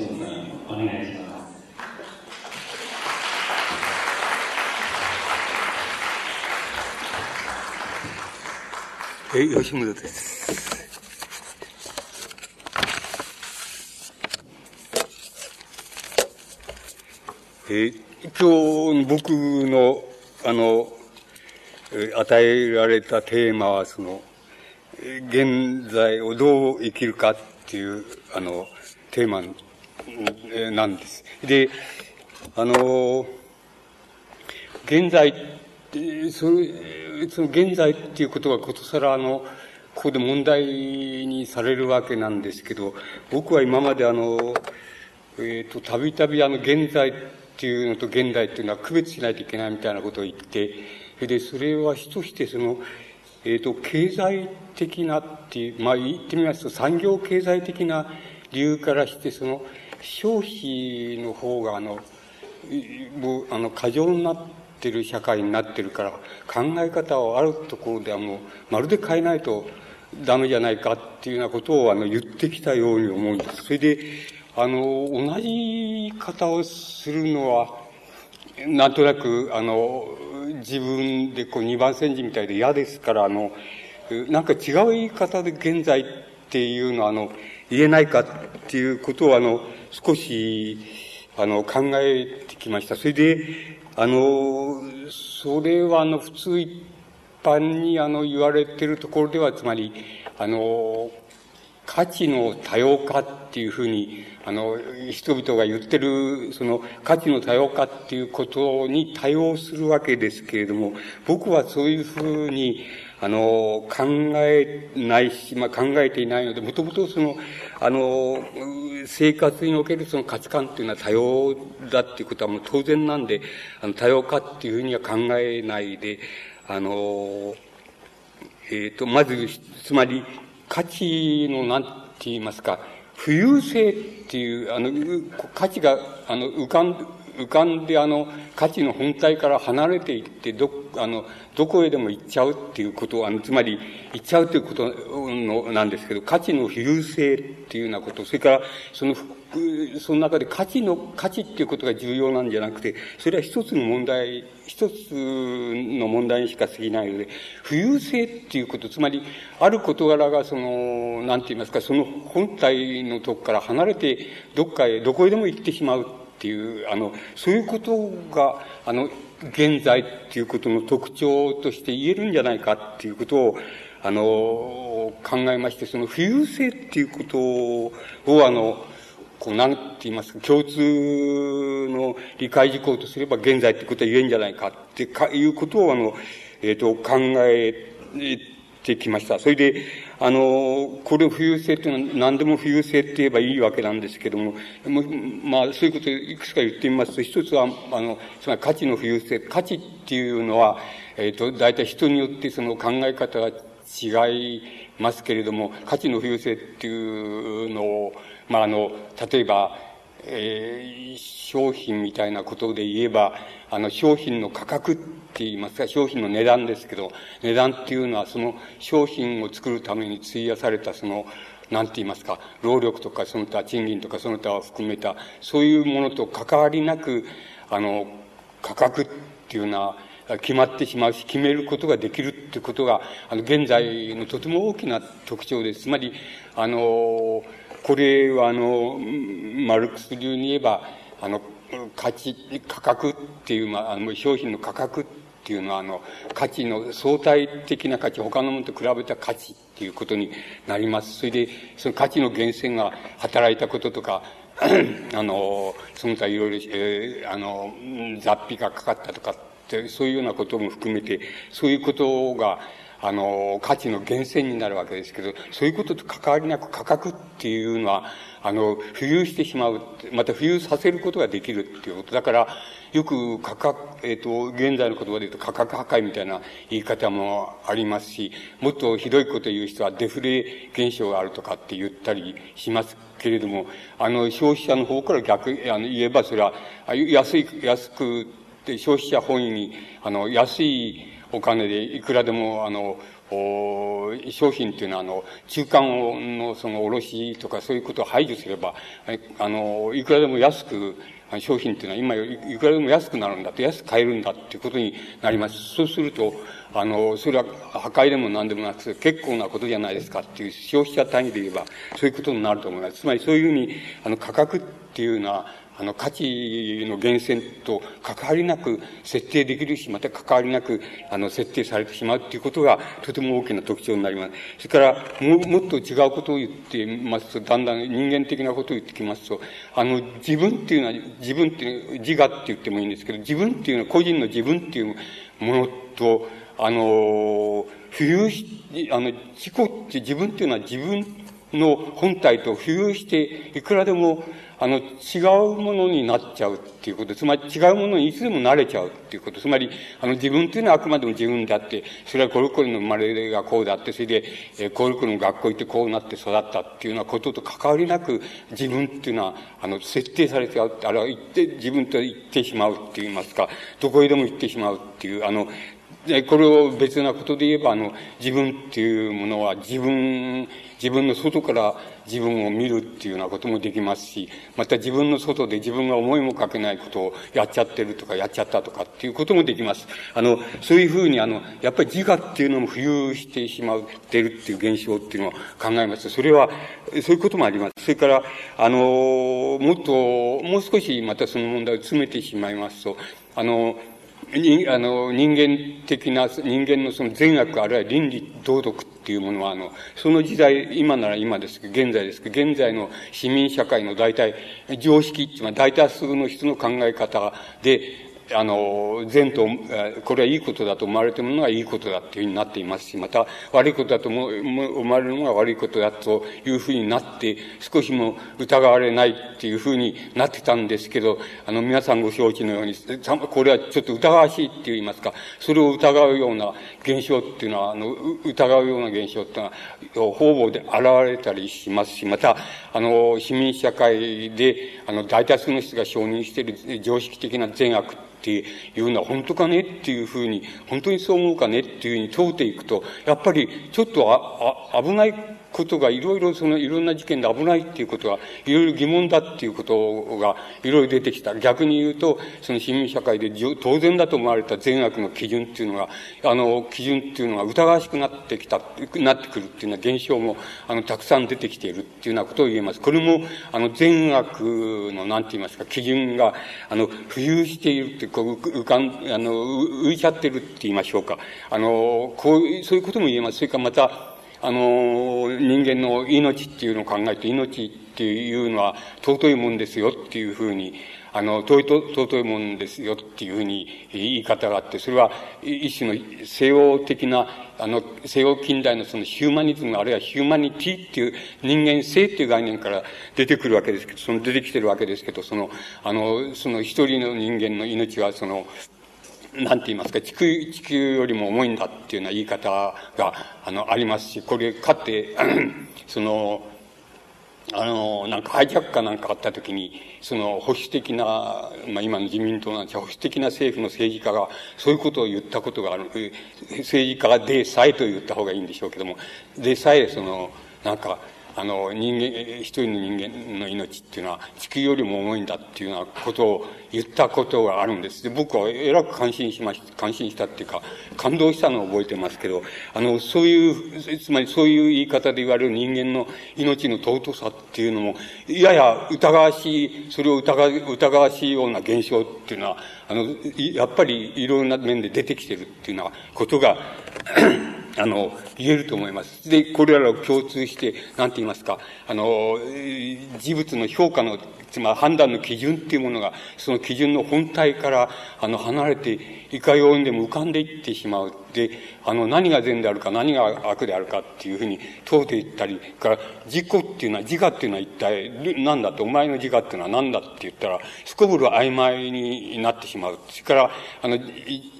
しますお願いします。え、吉村です。え今日僕の、あの、与えられたテーマは、その、現在をどう生きるかっていう、あの、テーマなんです。で、あの、現在、その、その現在っていうことがことさらあの、ここで問題にされるわけなんですけど、僕は今まであの、えっ、ー、と、たびたびあの、現在っていうのと現代っていうのは区別しないといけないみたいなことを言って、それで、それは主としてその、えっ、ー、と、経済的なっていう、まあ言ってみますと産業経済的な理由からして、その、消費の方があの、もう、あの、過剰になってる社会になってるから、考え方をあるところではもう、まるで変えないとダメじゃないかっていうようなことをあの、言ってきたように思うんです。それで、あの、同じ方をするのは、なんとなく、あの、自分でこう二番煎じみたいで嫌ですから、あの、なんか違う言い方で現在っていうのは、あの、言えないかっていうことを、あの、少し、あの、考えてきました。それで、あの、それは、あの、普通一般に、あの、言われてるところでは、つまり、あの、価値の多様化っていうふうに、あの、人々が言ってる、その価値の多様化っていうことに対応するわけですけれども、僕はそういうふうに、あの、考えないし、まあ、考えていないので、もともとその、あの、生活におけるその価値観っていうのは多様だっていうことはもう当然なんで、あの、多様化っていうふうには考えないで、あの、えっ、ー、と、まず、つまり、価値のなんて言いますか、浮遊性っていう、あの、価値が、あの、浮かん、浮かんで、あの、価値の本体から離れていって、ど、あの、どこへでも行っちゃうっていうことあの、つまり、行っちゃうということの、なんですけど、価値の浮遊性っていうようなこと、それから、その、その中で価値の、価値っていうことが重要なんじゃなくて、それは一つの問題、一つの問題にしか過ぎないので、浮遊性っていうこと、つまり、ある事柄がその、なんて言いますか、その本体のとこから離れて、どっかへ、どこへでも行ってしまう。っていう、あの、そういうことが、あの、現在っていうことの特徴として言えるんじゃないかっていうことを、あの、考えまして、その浮遊性っていうことを、あの、こう、なんて言いますか、共通の理解事項とすれば現在ってことは言えんじゃないかってかいうことを、あの、えっ、ー、と、考えてきました。それで、あの、これを浮遊性っていうのは何でも浮遊性って言えばいいわけなんですけども、まあ、そういうことをいくつか言ってみますと、一つは、あの、つまり価値の浮遊性。価値っていうのは、えっ、ー、と、大体人によってその考え方が違いますけれども、価値の浮遊性っていうのを、まあ、あの、例えば、えー、商品みたいなことで言えば、あの、商品の価格って言いますか、商品の値段ですけど、値段っていうのはその商品を作るために費やされたその、なんて言いますか、労力とかその他賃金とかその他を含めた、そういうものと関わりなく、あの、価格っていうのは、決まってしまうし、決めることができるっていうことが、あの、現在のとても大きな特徴です。つまり、あの、これはあの、マルクス流に言えば、あの、価値、価格っていう、まあ、あの、商品の価格っていうのは、あの、価値の相対的な価値、他のものと比べた価値っていうことになります。それで、その価値の源泉が働いたこととか、あの、その他いろいろ、えー、あの、雑費がかかったとかって、そういうようなことも含めて、そういうことが、あの、価値の源泉になるわけですけど、そういうことと関わりなく価格っていうのは、あの、浮遊してしまう、また浮遊させることができるっていうこと。だから、よく価格、えっ、ー、と、現在の言葉で言うと価格破壊みたいな言い方もありますし、もっとひどいこと言う人はデフレ現象があるとかって言ったりしますけれども、あの、消費者の方から逆、あの、言えばそれは、安い、安く、消費者本位に、あの、安いお金でいくらでも、あの、商品っていうのは、あの、中間のその卸とかそういうことを排除すれば、あの、いくらでも安く、商品っていうのは今いくらでも安くなるんだと、安く買えるんだっていうことになります。そうすると、あの、それは破壊でも何でもなくて結構なことじゃないですかっていう消費者単位で言えばそういうことになると思います。つまりそういうふうに、あの、価格っていうのは、あの、価値の源泉と関わりなく設定できるし、また関わりなく、あの、設定されてしまうっていうことが、とても大きな特徴になります。それから、も、もっと違うことを言ってますと、だんだん人間的なことを言ってきますと、あの、自分っていうのは、自分っていう、自我って言ってもいいんですけど、自分っていうのは、個人の自分っていうものと、あの、浮遊し、あの、自己って自分っていうのは自分の本体と浮遊して、いくらでも、あの、違うものになっちゃうっていうこと、つまり違うものにいつでも慣れちゃうっていうこと、つまり、あの、自分っていうのはあくまでも自分であって、それはコルコルの生まれがこうであって、それで、えコルコルの学校行ってこうなって育ったっていうようなことと関わりなく、自分っていうのは、あの、設定されちゃう、あれは言って、自分と言ってしまうって言いますか、どこへでも行ってしまうっていう、あの、で、これを別なことで言えば、あの、自分っていうものは自分、自分の外から自分を見るっていうようなこともできますし、また自分の外で自分が思いもかけないことをやっちゃってるとか、やっちゃったとかっていうこともできます。あの、そういうふうに、あの、やっぱり自我っていうのも浮遊してしまってるっていう現象っていうのを考えます。それは、そういうこともあります。それから、あの、もっと、もう少しまたその問題を詰めてしまいますと、あの、に、あの、人間的な、人間のその善悪、あるいは倫理道徳っていうものは、あの、その時代、今なら今ですけど、現在ですけど、現在の市民社会の大体、常識っていうのは大多数の人の考え方で、あの、善と、これはいいことだと思われているものがいいことだっていうふうになっていますし、また悪いことだと思われるのが悪いことだというふうになって、少しも疑われないっていうふうになってたんですけど、あの、皆さんご承知のように、これはちょっと疑わしいって言いますか、それを疑うような現象っていうのは、あの、疑うような現象っていうのは、方々で現れたりしますし、また、あの、市民社会で、あの、大多数の人が承認している常識的な善悪っていうのは本当かねっていうふうに、本当にそう思うかねっていうふうに問うていくと、やっぱりちょっとあ、あ、危ないことがいろいろそのいろんな事件で危ないっていうことがいろいろ疑問だっていうことがいろいろ出てきた。逆に言うと、その市民社会で当然だと思われた善悪の基準っていうのが、あの、基準っていうのが疑わしくなってきた、なってくるっていうような現象も、あの、たくさん出てきているっていうようなことを言えます。これも、あの、善悪の、なんて言いますか、基準が、あの、浮遊しているって、こう、浮かん、あの、浮いちゃってるって言いましょうか。あの、こう、そういうことも言えます。それからまた、あの、人間の命っていうのを考えて、命っていうのは尊いもんですよっていうふうに、あの、尊い、尊いもんですよっていうふうに言い方があって、それは一種の西洋的な、あの、西洋近代のそのヒューマニズム、あるいはヒューマニティっていう人間性っていう概念から出てくるわけですけど、その出てきてるわけですけど、その、あの、その一人の人間の命はその、なんて言いますか、地球、地球よりも重いんだっていうような言い方が、あの、ありますし、これ、かって、その、あの、なんかハイジャックかなんかあった時に、その保守的な、まあ今の自民党なんですが、保守的な政府の政治家がそういうことを言ったことがある、政治家でさえと言った方がいいんでしょうけども、でさえその、なんか、あの、人間、一人の人間の命っていうのは地球よりも重いんだっていうようなことを言ったことがあるんです。で、僕はえらく感心しました、感心したっていうか、感動したのを覚えてますけど、あの、そういう、つまりそういう言い方で言われる人間の命の尊さっていうのも、やや疑わしい、それを疑疑わしいような現象っていうのは、あの、やっぱりいろんな面で出てきてるっていうようなことが、あの、言えると思います。で、これらを共通して、なんて言いますか、あの、事物の評価の、つまり判断の基準っていうものが、その基準の本体から、あの、離れて、いかようにでも浮かんでいってしまう。で、あの、何が善であるか、何が悪であるかっていうふうに問うていったり、から、自己っていうのは、自我っていうのは一体何だと、お前の自我っていうのは何だって言ったら、すこぶる曖昧になってしまう。それから、あの、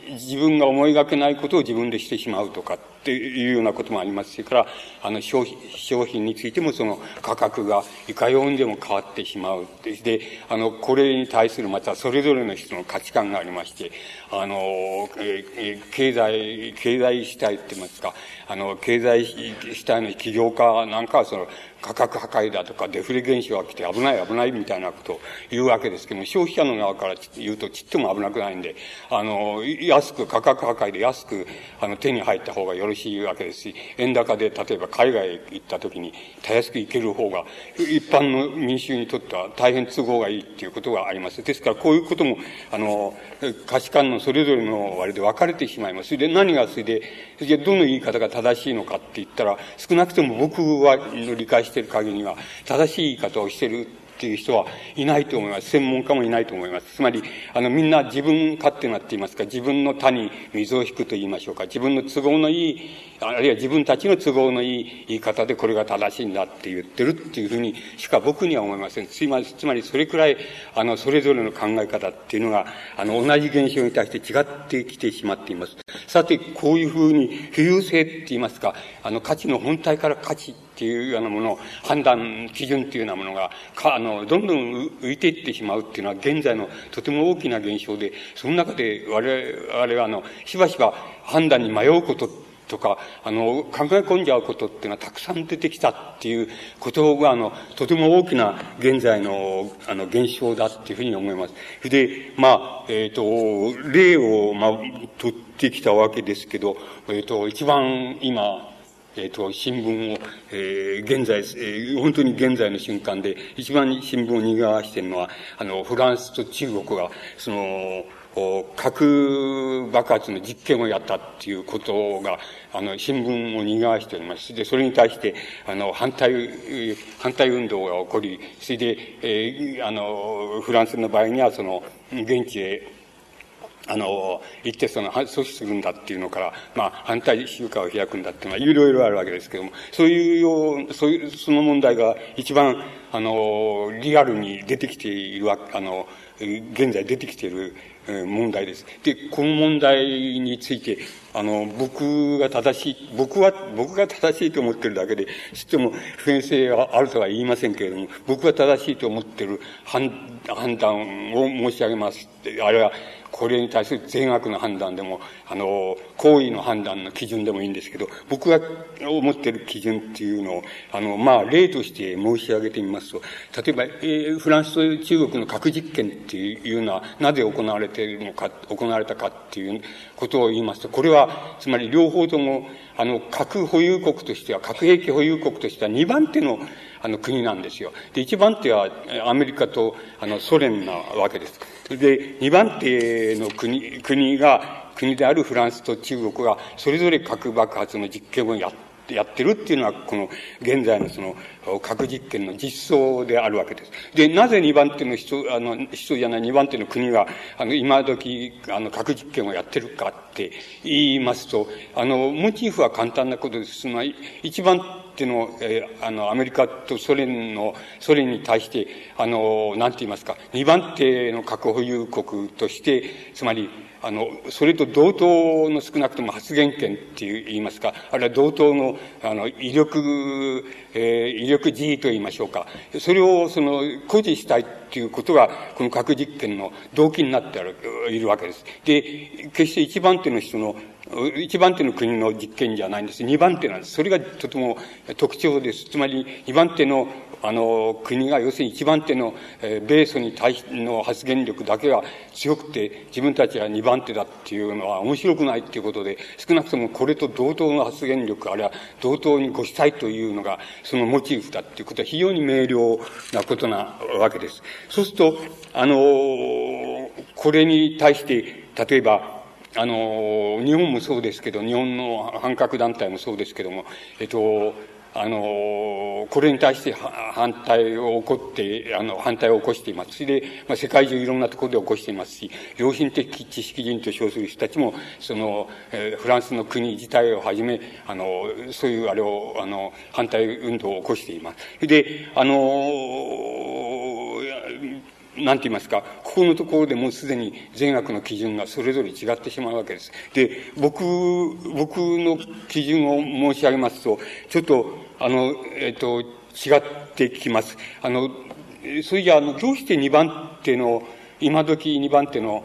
自分が思いがけないことを自分でしてしまうとかっていうようなこともあります。それから、あの、商、商品についてもその価格がいかようにでも変わってしまう。で、あの、これに対するまたそれぞれの人の価値観がありまして、あの、え経済、経済主体って言いますか、あの、経済主体の起業家なんかはその、価格破壊だとかデフレ現象が来て危ない危ないみたいなことを言うわけですけども、消費者の側から言うとちっとも危なくないんで、あの、安く、価格破壊で安く、あの、手に入った方がよろしいわけですし、円高で例えば海外へ行った時に、たやすく行ける方が、一般の民衆にとっては大変都合がいいっていうことがあります。ですから、こういうことも、あの、価値観のそれぞれの割で分かれてしまいます。で何がそれで、それでどの言い方が正正しいのかって言ったら、少なくとも僕は理解している限りには、正しい言い方をしているっていう人はいないと思います。専門家もいないと思います。つまり、あの、みんな自分勝手なって言いますか、自分の他に水を引くと言いましょうか、自分の都合のいい、あるいは自分たちの都合のいい言い方でこれが正しいんだって言ってるっていうふうにしか僕には思いません。つまり、つまりそれくらい、あの、それぞれの考え方っていうのが、あの、同じ現象に対して違ってきてしまっています。さて、こういうふうに浮遊性って言いますか、あの、価値の本体から価値っていうようなもの、判断基準っていうようなものが、か、あの、どんどん浮いていってしまうっていうのは現在のとても大きな現象で、その中で我々は、あの、しばしば判断に迷うこととか、あの、考え込んじゃうことっていうのはたくさん出てきたっていうことが、あの、とても大きな現在の、あの、現象だっていうふうに思います。で、まあ、えっ、ー、と、例を、まあ、取ってきたわけですけど、えっ、ー、と、一番今、えっ、ー、と、新聞を、えー、現在、えー、本当に現在の瞬間で、一番新聞を賑わしているのは、あの、フランスと中国が、その、核爆発の実験をやったっていうことが、あの、新聞を賑わしております。で、それに対して、あの、反対、反対運動が起こり、それで、えー、あの、フランスの場合には、その、現地へ、あの、行ってその、阻止するんだっていうのから、まあ、反対集会を開くんだっていうのは、いろいろあるわけですけども、そういうよう、そういう、その問題が一番、あの、リアルに出てきているわあの、現在出てきている問題です。で、この問題について、あの、僕が正しい、僕は、僕が正しいと思ってるだけで、知っても普遍性があるとは言いませんけれども、僕が正しいと思ってる判判断を申し上げます。あれは、これに対する善悪の判断でも、あの、行為の判断の基準でもいいんですけど、僕が思っている基準っていうのを、あの、まあ、例として申し上げてみますと、例えば、えー、フランスと中国の核実験っていうのは、なぜ行われているのか、行われたかっていうことを言いますと、これは、つまり両方とも、あの、核保有国としては、核兵器保有国としては2番手の、あの、国なんですよ。で、1番手はアメリカと、あの、ソ連なわけです。で、2番手の国、国が、国であるフランスと中国が、それぞれ核爆発の実験をやって、やってるっていうのは、この現在のその核実験の実相であるわけです。で、なぜ2番手の人、あの、人じゃない2番手の国が、あの、今時、あの、核実験をやってるかって言いますと、あの、モチーフは簡単なことです。つまり、1番手の、えー、あの、アメリカとソ連の、ソ連に対して、あの、なんて言いますか、2番手の核保有国として、つまり、あの、それと同等の少なくとも発言権って言いますか、あるいは同等の、あの、威力、えー、威力辞意と言いましょうか。それを、その、誇示したいっていうことが、この核実験の動機になってある、いるわけです。で、決して一番手の人の、一番手の国の実験じゃないんです。二番手なんです。それがとても特徴です。つまり、二番手のあの、国が要するに一番手の、えー、米ソに対しの発言力だけが強くて、自分たちが二番手だっていうのは面白くないっていうことで、少なくともこれと同等の発言力、あるいは同等にごしたいというのが、そのモチーフだっていうことは非常に明瞭なことなわけです。そうすると、あの、これに対して、例えば、あの、日本もそうですけど、日本の反核団体もそうですけども、えっと、あの、これに対して反対を起こって、あの、反対を起こしています。それで、まあ、世界中いろんなところで起こしていますし、良心的知識人と称する人たちも、その、えー、フランスの国自体をはじめ、あの、そういうあれを、あの、反対運動を起こしています。それで、あの、なんて言いますか、ここのところでもうすでに善悪の基準がそれぞれ違ってしまうわけです。で、僕、僕の基準を申し上げますと、ちょっと、あの、えっ、と、違ってきます。あの、それじゃあ、の、どうして2番手の、今時2番手の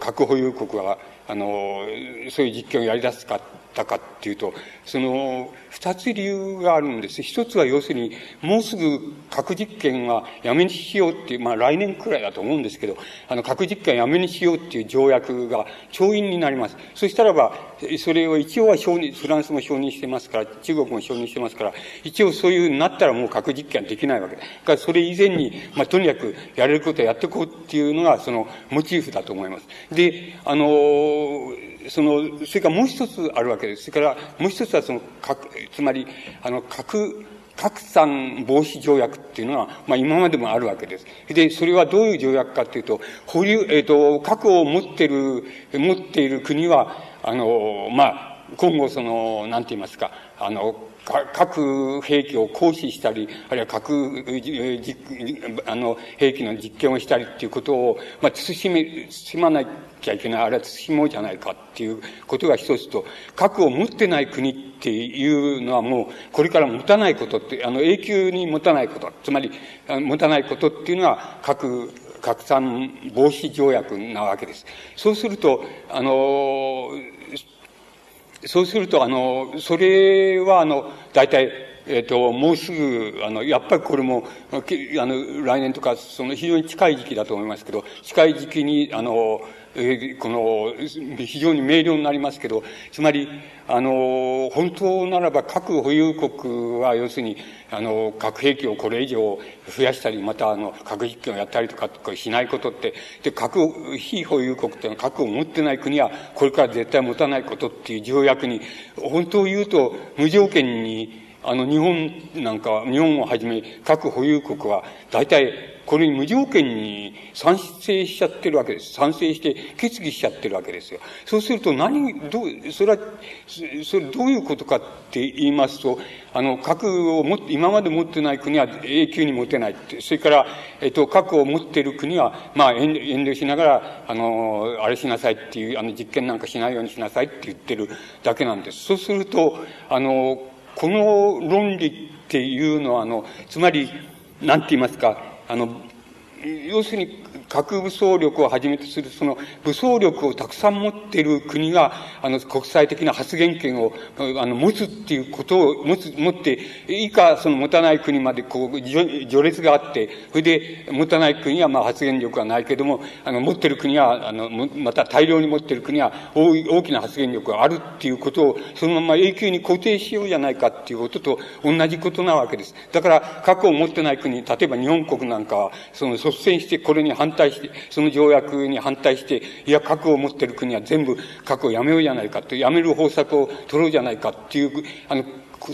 核保有国が、あの、そういう実験をやり出すかたかっていうと、その、二つ理由があるんです。一つは要するに、もうすぐ核実験はやめにしようっていう、まあ来年くらいだと思うんですけど、あの、核実験やめにしようっていう条約が調印になります。そしたらば、それを一応は承認、フランスも承認してますから、中国も承認してますから、一応そういうなったらもう核実験できないわけだ。からそれ以前に、まあとにかくやれることはやっていこうっていうのが、そのモチーフだと思います。で、あの、その、それからもう一つあるわけです。それからもう一つはその、核、つまり、あの、核、拡散防止条約っていうのは、まあ今までもあるわけです。で、それはどういう条約かっていうと、保留、えっ、ー、と、核を持っている、持っている国は、あの、まあ、今後その、なんて言いますか、あの、核兵器を行使したり、あるいは核、あの、兵器の実験をしたりっていうことを、まあ、慎め、慎まないきゃいけない、あれは慎もじゃないかっていうことが一つと、核を持ってない国っていうのはもう、これから持たないことって、あの、永久に持たないこと、つまり、持たないことっていうのは、核、拡散防止条約なわけです。そうすると、あの、そうすると、あの、それは、あの、大体、えっ、ー、と、もうすぐ、あの、やっぱりこれも、あの、来年とか、その非常に近い時期だと思いますけど、近い時期に、あの、えー、この、非常に明瞭になりますけど、つまり、あの、本当ならば核保有国は、要するに、あの、核兵器をこれ以上増やしたり、また、あの、核実験をやったりとかとかしないことって、で、核、非保有国っていうのは核を持ってない国は、これから絶対持たないことっていう条約に、本当を言うと、無条件に、あの、日本なんか、日本をはじめ、核保有国は、大体、これに無条件に賛成しちゃってるわけです。賛成して決議しちゃってるわけですよ。そうすると何、どう、それは、それどういうことかって言いますと、あの、核を持って、今まで持ってない国は永久に持てないって。それから、えっと、核を持ってる国は、まあ遠慮しながら、あの、あれしなさいっていう、あの、実験なんかしないようにしなさいって言ってるだけなんです。そうすると、あの、この論理っていうのは、あの、つまり、なんて言いますか、あの、要するに、核武装力をはじめとする、その武装力をたくさん持っている国が、あの、国際的な発言権を、あの、持つっていうことを、持つ、持って、以下、その持たない国まで、こう、序列があって、それで、持たない国は、まあ、発言力はないけれども、あの、持ってる国は、あの、また大量に持ってる国は、大きな発言力があるっていうことを、そのまま永久に固定しようじゃないかっていうことと同じことなわけです。だから、核を持ってない国、例えば日本国なんかは、その率先してこれに反対して、その条約に反対して、いや、核を持ってる国は全部核をやめようじゃないかと、やめる方策を取ろうじゃないかっていう、あの、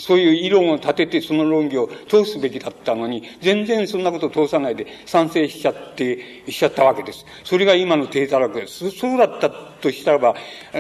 そういう議論を立ててその論議を通すべきだったのに、全然そんなことを通さないで賛成しちゃって、しちゃったわけです。それが今の低たらくです。そうだったとしたらば、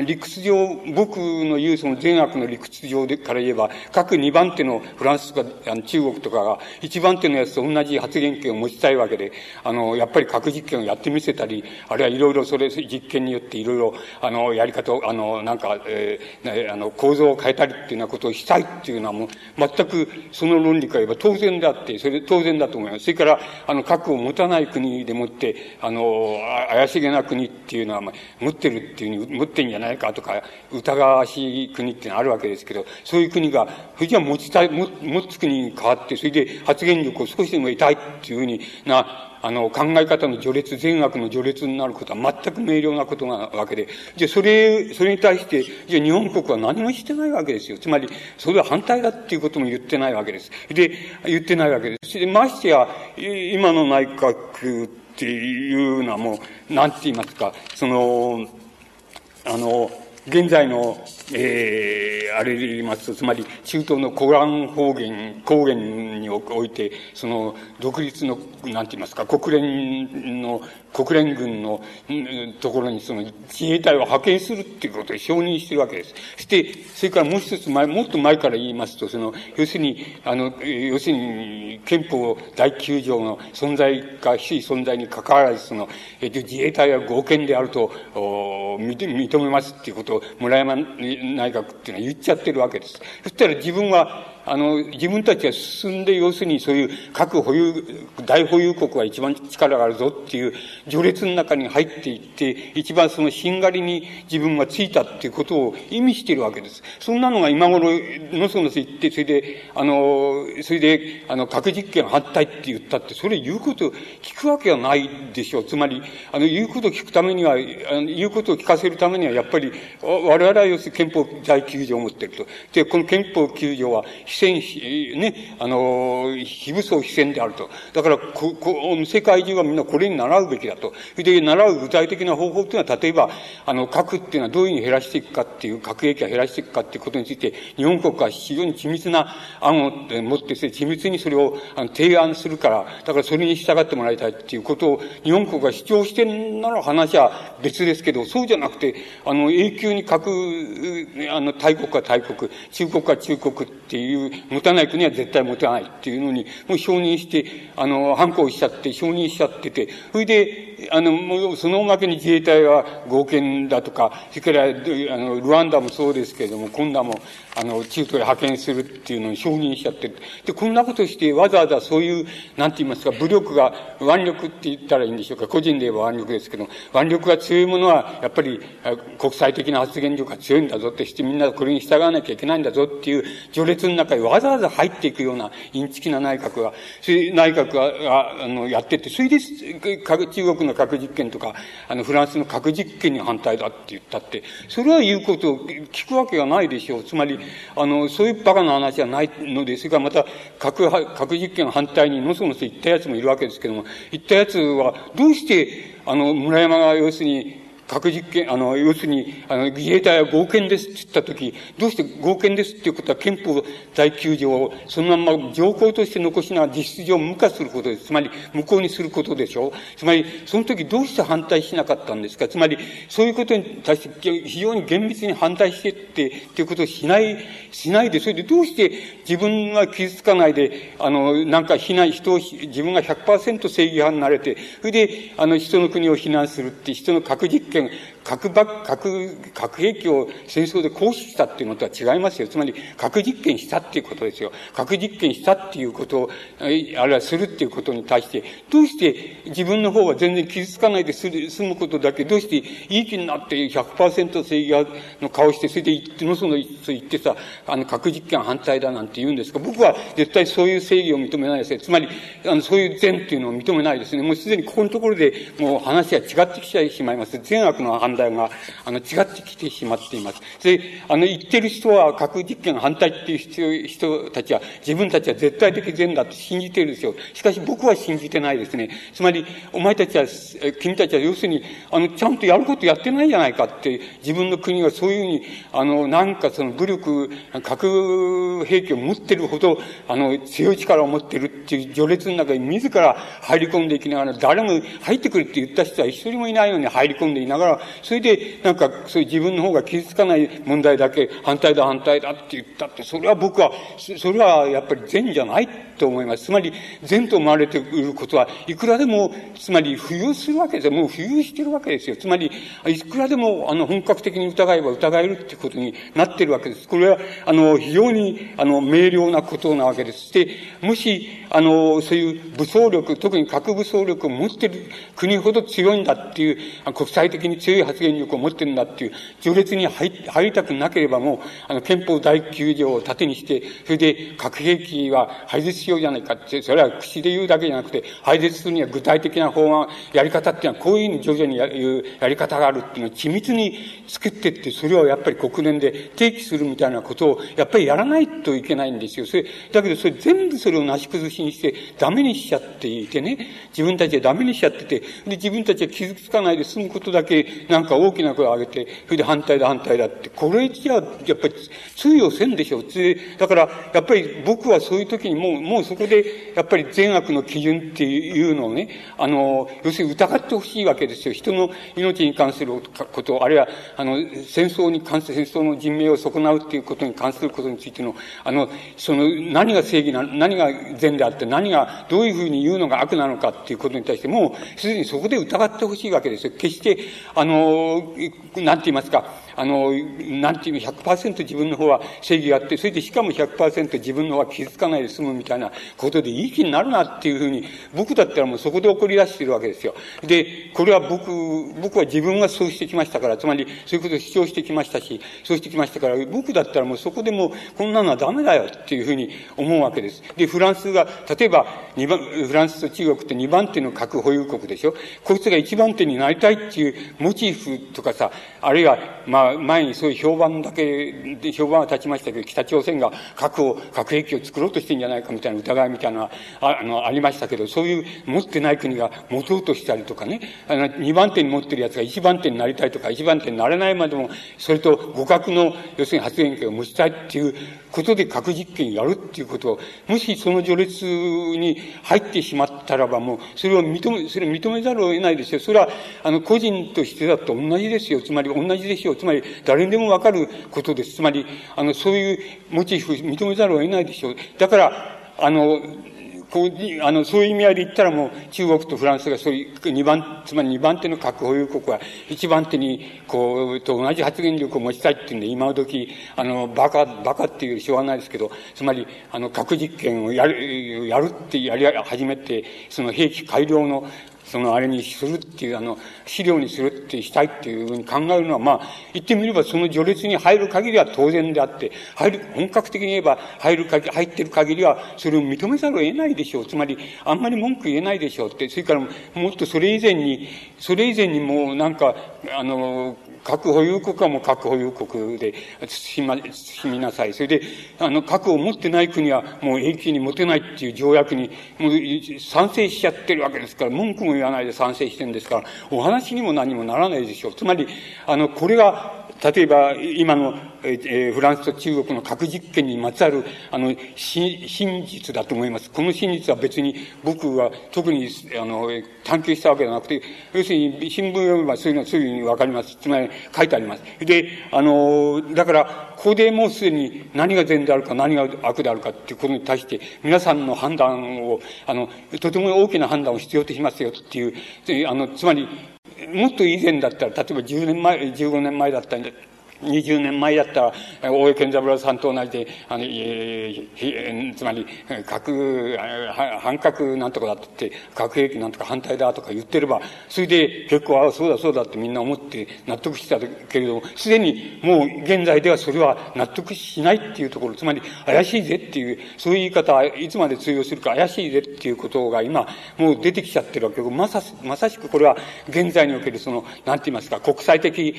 理屈上、僕の言うその善悪の理屈上でから言えば、各2番手のフランスとか中国とかが、1番手のやつと同じ発言権を持ちたいわけで、あの、やっぱり核実験をやってみせたり、あるいはいろいろそれ、実験によっていろいろ、あの、やり方を、あの、なんか、えー、あの、構造を変えたりっていうようなことをしたいっていういうのはもう、全くその論理から言えば当然であって、それ当然だと思います。それから、あの、核を持たない国でもって、あの、怪しげな国っていうのは、ま、持ってるっていうふうに、持ってんじゃないかとか、疑わしい国ってのはあるわけですけど、そういう国が、それじゃ持ちたい、持つ国に変わって、それで発言力を少しでも得たいっていうふうにな、あの、考え方の序列、善悪の序列になることは全く明瞭なことなわけで、じゃあそれ、それに対して、じゃあ日本国は何もしてないわけですよ。つまり、それは反対だっていうことも言ってないわけです。で、言ってないわけです。で、ましてや、今の内閣っていうのはもう、なんて言いますか、その、あの、現在の、えー、あれで言いますと、つまり中東のコラン方言、高原において、その独立の、なんて言いますか、国連の国連軍のところにその自衛隊を派遣するっていうことを承認してるわけです。そして、それからもう一つ前、もっと前から言いますと、その、要するに、あの、要するに、憲法第9条の存在か非存在に関わらず、その、えっと、自衛隊は合憲であると、認めますっていうことを村山内閣っていうのは言っちゃってるわけです。そしたら自分は、あの、自分たちが進んで、要するにそういう核保有、大保有国は一番力があるぞっていう序列の中に入っていって、一番そのしんがりに自分がついたっていうことを意味しているわけです。そんなのが今頃、のそのそ言って、それで、あの、それで、あの、核実験反対って言ったって、それ言うこと聞くわけはないでしょう。つまり、あの、言うことを聞くためには、あの言うことを聞かせるためには、やっぱり、我々は要するに憲法第9条を持っていると。で、この憲法9条は、非戦、ね、あの、非武装非戦であると。だから、こ、こ、世界中はみんなこれに習うべきだと。それで、習う具体的な方法というのは、例えば、あの、核っていうのはどういうふうに減らしていくかっていう、核兵器を減らしていくかっていうことについて、日本国は非常に緻密な案を持って、緻密にそれをあの提案するから、だからそれに従ってもらいたいっていうことを、日本国が主張してんなら話は別ですけど、そうじゃなくて、あの、永久に核、あの、大国は大国、中国は中国っていう、持たない国は絶対持たないっていうのに、もう承認して、あの、反抗しちゃって、承認しちゃってて、それで、あの、もう、そのおまけに自衛隊は合憲だとか、それから、あの、ルワンダもそうですけれども、今度はもう、あの、中東へ派遣するっていうのに承認しちゃってる。で、こんなことして、わざわざそういう、なんて言いますか、武力が、腕力って言ったらいいんでしょうか。個人で言えば腕力ですけど、腕力が強いものは、やっぱり、国際的な発言力が強いんだぞってして、みんなこれに従わなきゃいけないんだぞっていう序列の中にわざわざ入っていくような、インチキな内閣が、内閣が、あの、やってて、それで、中国の核実験とか、あの、フランスの核実験に反対だって言ったって、それは言うことを聞くわけがないでしょう。つまり、あの、そういうバカな話はないので、それからまた、核、核実験反対にのそのそ言ったやつもいるわけですけども、言ったやつは、どうして、あの、村山が要するに、核実験、あの、要するに、あの、自衛隊は合憲ですって言ったとき、どうして合憲ですっていうことは憲法第9条をそのまま条項として残しながら実質上無化することです。つまり、無効にすることでしょう。つまり、その時どうして反対しなかったんですかつまり、そういうことに対して非常に厳密に反対してって、っていうことをしない、しないで、それでどうして自分が傷つかないで、あの、なんか非難、人を、自分が100%正義派になれて、それで、あの、人の国を非難するって、人の核実験権、核爆、核、核兵器を戦争で行使したっていうことは違いますよ。つまり、核実験したっていうことですよ。核実験したっていうことを、あるいはするっていうことに対して、どうして自分の方は全然傷つかないで済むことだけ、どうしていい気になって100%正義の顔して、それで言って、のその言ってさ、あの、核実験反対だなんて言うんですか僕は絶対そういう正義を認めないですよ。つまり、あの、そういう善っていうのを認めないですね。もうすでにここのところでもう話が違ってきてしまいます。善悪の判断が、あの、違ってきてしまっています。で、あの、言ってる人は核実験反対っていう人たちは、自分たちは絶対的善だって信じてるんですよ。しかし僕は信じてないですね。つまり、お前たちは、君たちは要するに、あの、ちゃんとやることやってないじゃないかって、自分の国がそういうふうに、あの、なんかその武力、核兵器を持ってるほど、あの、強い力を持ってるっていう序列の中に自ら入り込んでいきながら、誰も入ってくるって言った人は一人もいないのに入り込んでいないがら、それで、なんか、そういう自分の方が傷つかない問題だけ、反対だ反対だって言ったって、それは僕は、それはやっぱり善じゃないと思います。つまり、善と思われていることは、いくらでも、つまり浮遊するわけですよ。もう浮遊してるわけですよ。つまり、いくらでも、あの、本格的に疑えば疑えるってことになってるわけです。これは、あの、非常に、あの、明瞭なことなわけです。で、もし、あの、そういう武装力、特に核武装力を持ってる国ほど強いんだっていう、国際的に強い発言力を持ってるんだっていう、序列に入りたくなければもう、あの、憲法第9条を盾にして、それで核兵器は廃絶しようじゃないかって、それは口で言うだけじゃなくて、廃絶するには具体的な法案、やり方っていうのはこういうふうに徐々にやるやり方があるっていうのを緻密に作ってって、それをやっぱり国連で提起するみたいなことを、やっぱりやらないといけないんですよ。それ、だけどそれ全部それをなし崩しにして、ダメにしちゃっていてね、自分たちはダメにしちゃってて、で、自分たちは傷つかないで済むことだけ、なんか大きな声を上げて、それで反対だ反対だって、これじゃ、やっぱり通用せんでしょ。だから、やっぱり僕はそういう時にもう、もうそこで、やっぱり善悪の基準っていうのをね、あの、要するに疑ってほしいわけですよ。人の命に関すること、あるいは、あの、戦争に関する、戦争の人命を損なうっていうことに関することについての、あの、その、何が正義な、何が善であって、何が、どういうふうに言うのが悪なのかっていうことに対して、もう、すでにそこで疑ってほしいわけですよ。決して、あの、なんて言いますか、あの、なんていうの、100%自分の方は正義があって、それでしかも100%自分の方は傷つかないで済むみたいなことでいい気になるなっていうふうに、僕だったらもうそこで怒り出してるわけですよ。で、これは僕、僕は自分がそうしてきましたから、つまりそういうことを主張してきましたし、そうしてきましたから、僕だったらもうそこでもう、こんなのはダメだよっていうふうに思うわけです。で、フランスが、例えば、二番、フランスと中国って2番手の核保有国でしょこいつが1番手になりたいっていうモチーフとかさ、あるいは、まあ、前にそういう評判だけで、評判は立ちましたけど、北朝鮮が核を、核兵器を作ろうとしてんじゃないかみたいな疑いみたいな、あの、ありましたけど、そういう持ってない国が持とうとしたりとかね、あの、2番手に持ってるやつが1番手になりたいとか、1番手になれないまでも、それと互角の、要するに発言権を持ちたいっていうことで核実験やるっていうことを、もしその序列に入ってしまったらば、もう、それを認め、それを認めざるを得ないですよ。それは、あの、個人としてだと同じですよ。つまり、同じでしょう。つまり、誰にでもわかることです。つまり、あの、そういうモチーフ認めざるを得ないでしょう。だから、あの、こう、あの、そういう意味合いで言ったらもう、中国とフランスがそういう、二番、つまり二番手の核保有国は、一番手に、こう、と同じ発言力を持ちたいっていうんで、今時、あの、バカ、バカっていうしょうがないですけど、つまり、あの、核実験をやる、やるってやり始めて、その兵器改良の、そのあれにするっていう、あの、資料にするってしたいっていうふうに考えるのは、まあ、言ってみればその序列に入る限りは当然であって、入る、本格的に言えば入る限り、入ってる限りは、それを認めざるを得ないでしょう。つまり、あんまり文句言えないでしょうって、それからもっとそれ以前に、それ以前にもうなんか、あの、核保有国はもう核保有国でしま、しみなさい。それで、あの、核を持ってない国はもう永久に持てないっていう条約に、もう賛成しちゃってるわけですから、文句も言わないで賛成してるんですから、お話にも何もならないでしょう。つまり、あの、これが、例えば、今の、えー、フランスと中国の核実験にまつわる、あの、真実だと思います。この真実は別に僕は特に、あの、探求したわけじゃなくて、要するに新聞読めばそういうのはすぐにわかります。つまり書いてあります。で、あの、だから、ここでもうすでに何が善であるか何が悪であるかっていうことに対して、皆さんの判断を、あの、とても大きな判断を必要としますよっていう、あの、つまり、もっと以前だったら、例えば10年前、15年前だったんで、20年前だったら、大江健三郎さんと同じで、あの、えー、つまり、核、反核なんとかだって、核兵器なんとか反対だとか言ってれば、それで結構、ああ、そうだそうだってみんな思って納得してたけれども、すでにもう現在ではそれは納得しないっていうところ、つまり怪しいぜっていう、そういう言い方はいつまで通用するか怪しいぜっていうことが今、もう出てきちゃってるわけ。で、まさ、まさしくこれは現在におけるその、なんて言いますか、国際的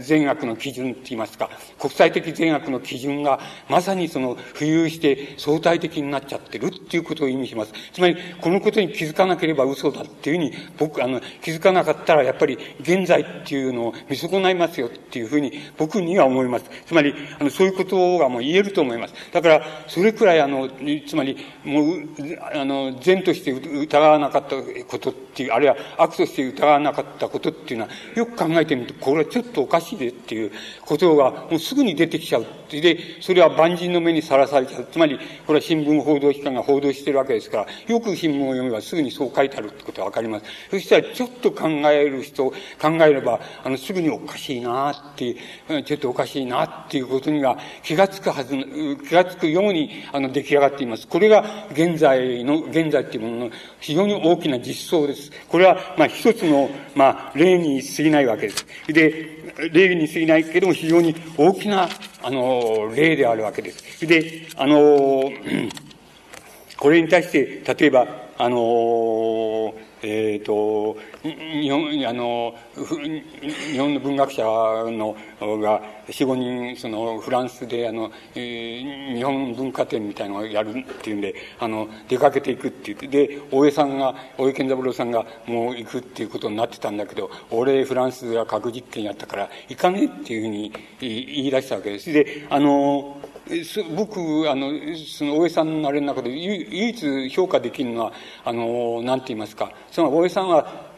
善悪の基準って言いますか、国際的善悪の基準がまさにその浮遊して相対的になっちゃってるっていうことを意味します。つまり、このことに気づかなければ嘘だっていうふうに、僕、あの、気づかなかったらやっぱり現在っていうのを見損ないますよっていうふうに僕には思います。つまり、あの、そういうことがもう言えると思います。だから、それくらいあの、つまり、もう、あの、善として疑わなかったことっていう、あるいは悪として疑わなかったことっていうのは、よく考えてみると、これはちょっとおかしいでっていうことがもうすぐに出てきちゃう。で、それは万人の目にさらされちゃう。つまり、これは新聞報道機関が報道してるわけですから、よく新聞を読めばすぐにそう書いてあるってことがわかります。そしたら、ちょっと考える人、考えれば、あの、すぐにおかしいなっていう、ちょっとおかしいなっていうことには気がつくはず、気がつくように、あの、出来上がっています。これが現在の、現在っていうものの非常に大きな実相です。これは、まあ、一つの、まあ、例に過ぎないわけです。で、例に過ぎないけども非常に大きな、あの、例であるわけです。で、あの、これに対して、例えば、あの、えっ、ー、と、日本、あの、日本の文学者の、が、四五人、その、フランスで、あの、えー、日本文化展みたいのをやるっていうんで、あの、出かけていくって言って、で、大江さんが、大江健三郎さんが、もう行くっていうことになってたんだけど、俺、フランスが核実験やったから、行かねえっていうふうに言い出したわけです。で、あの、僕、あの、その大江さんのあれの中で唯一評価できるのは、あの、なんて言いますか、その大江さんは、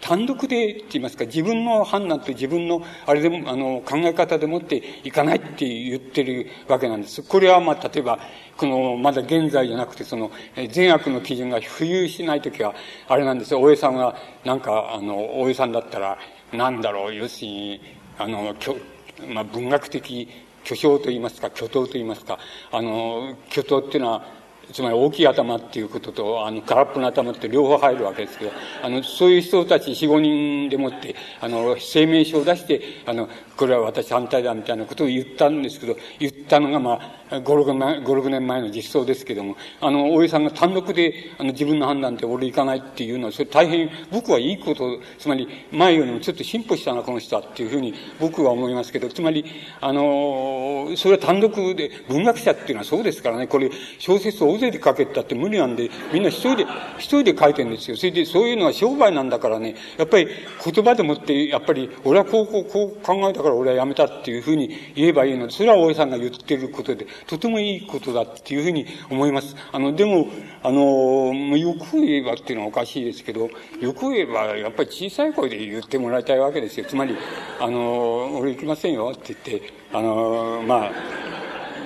単独でって言いますか、自分の判断と自分の、あれでも、あの、考え方でもっていかないって言ってるわけなんです。これは、まあ、例えば、この、まだ現在じゃなくて、その、善悪の基準が浮遊しないときは、あれなんですよ。大江さんは、なんか、あの、大江さんだったら、なんだろう、要するに、あの、まあ、文学的巨匠といいますか、巨頭といいますか、あの、巨頭っていうのは、つまり大きい頭っていうことと、あの、空っぽの頭って両方入るわけですけど、あの、そういう人たち4、5人でもって、あの、声明書を出して、あの、これは私反対だみたいなことを言ったんですけど、言ったのが、まあ、5、6年前の実装ですけども、あの、大江さんが単独で、あの、自分の判断で俺行かないっていうのは、それ大変、僕はいいこと、つまり、前よりもちょっと進歩したな、この人はっていうふうに僕は思いますけど、つまり、あの、それは単独で、文学者っていうのはそうですからね、これ、小説を大勢で書けたって無理なんで、みんな一人で、一人で書いてるんですよ。それで、そういうのは商売なんだからね、やっぱり言葉でもって、やっぱり、俺はこう、こう、こう考えたから俺はやめたっていうふうに言えばいいので、それは大江さんが言ってることで、とてもいいことだっていうふうに思います。あの、でも、あの、よく言えばっていうのはおかしいですけど、よく言えば、やっぱり小さい声で言ってもらいたいわけですよ。つまり、あの、俺行きませんよって言って、あの、まあ、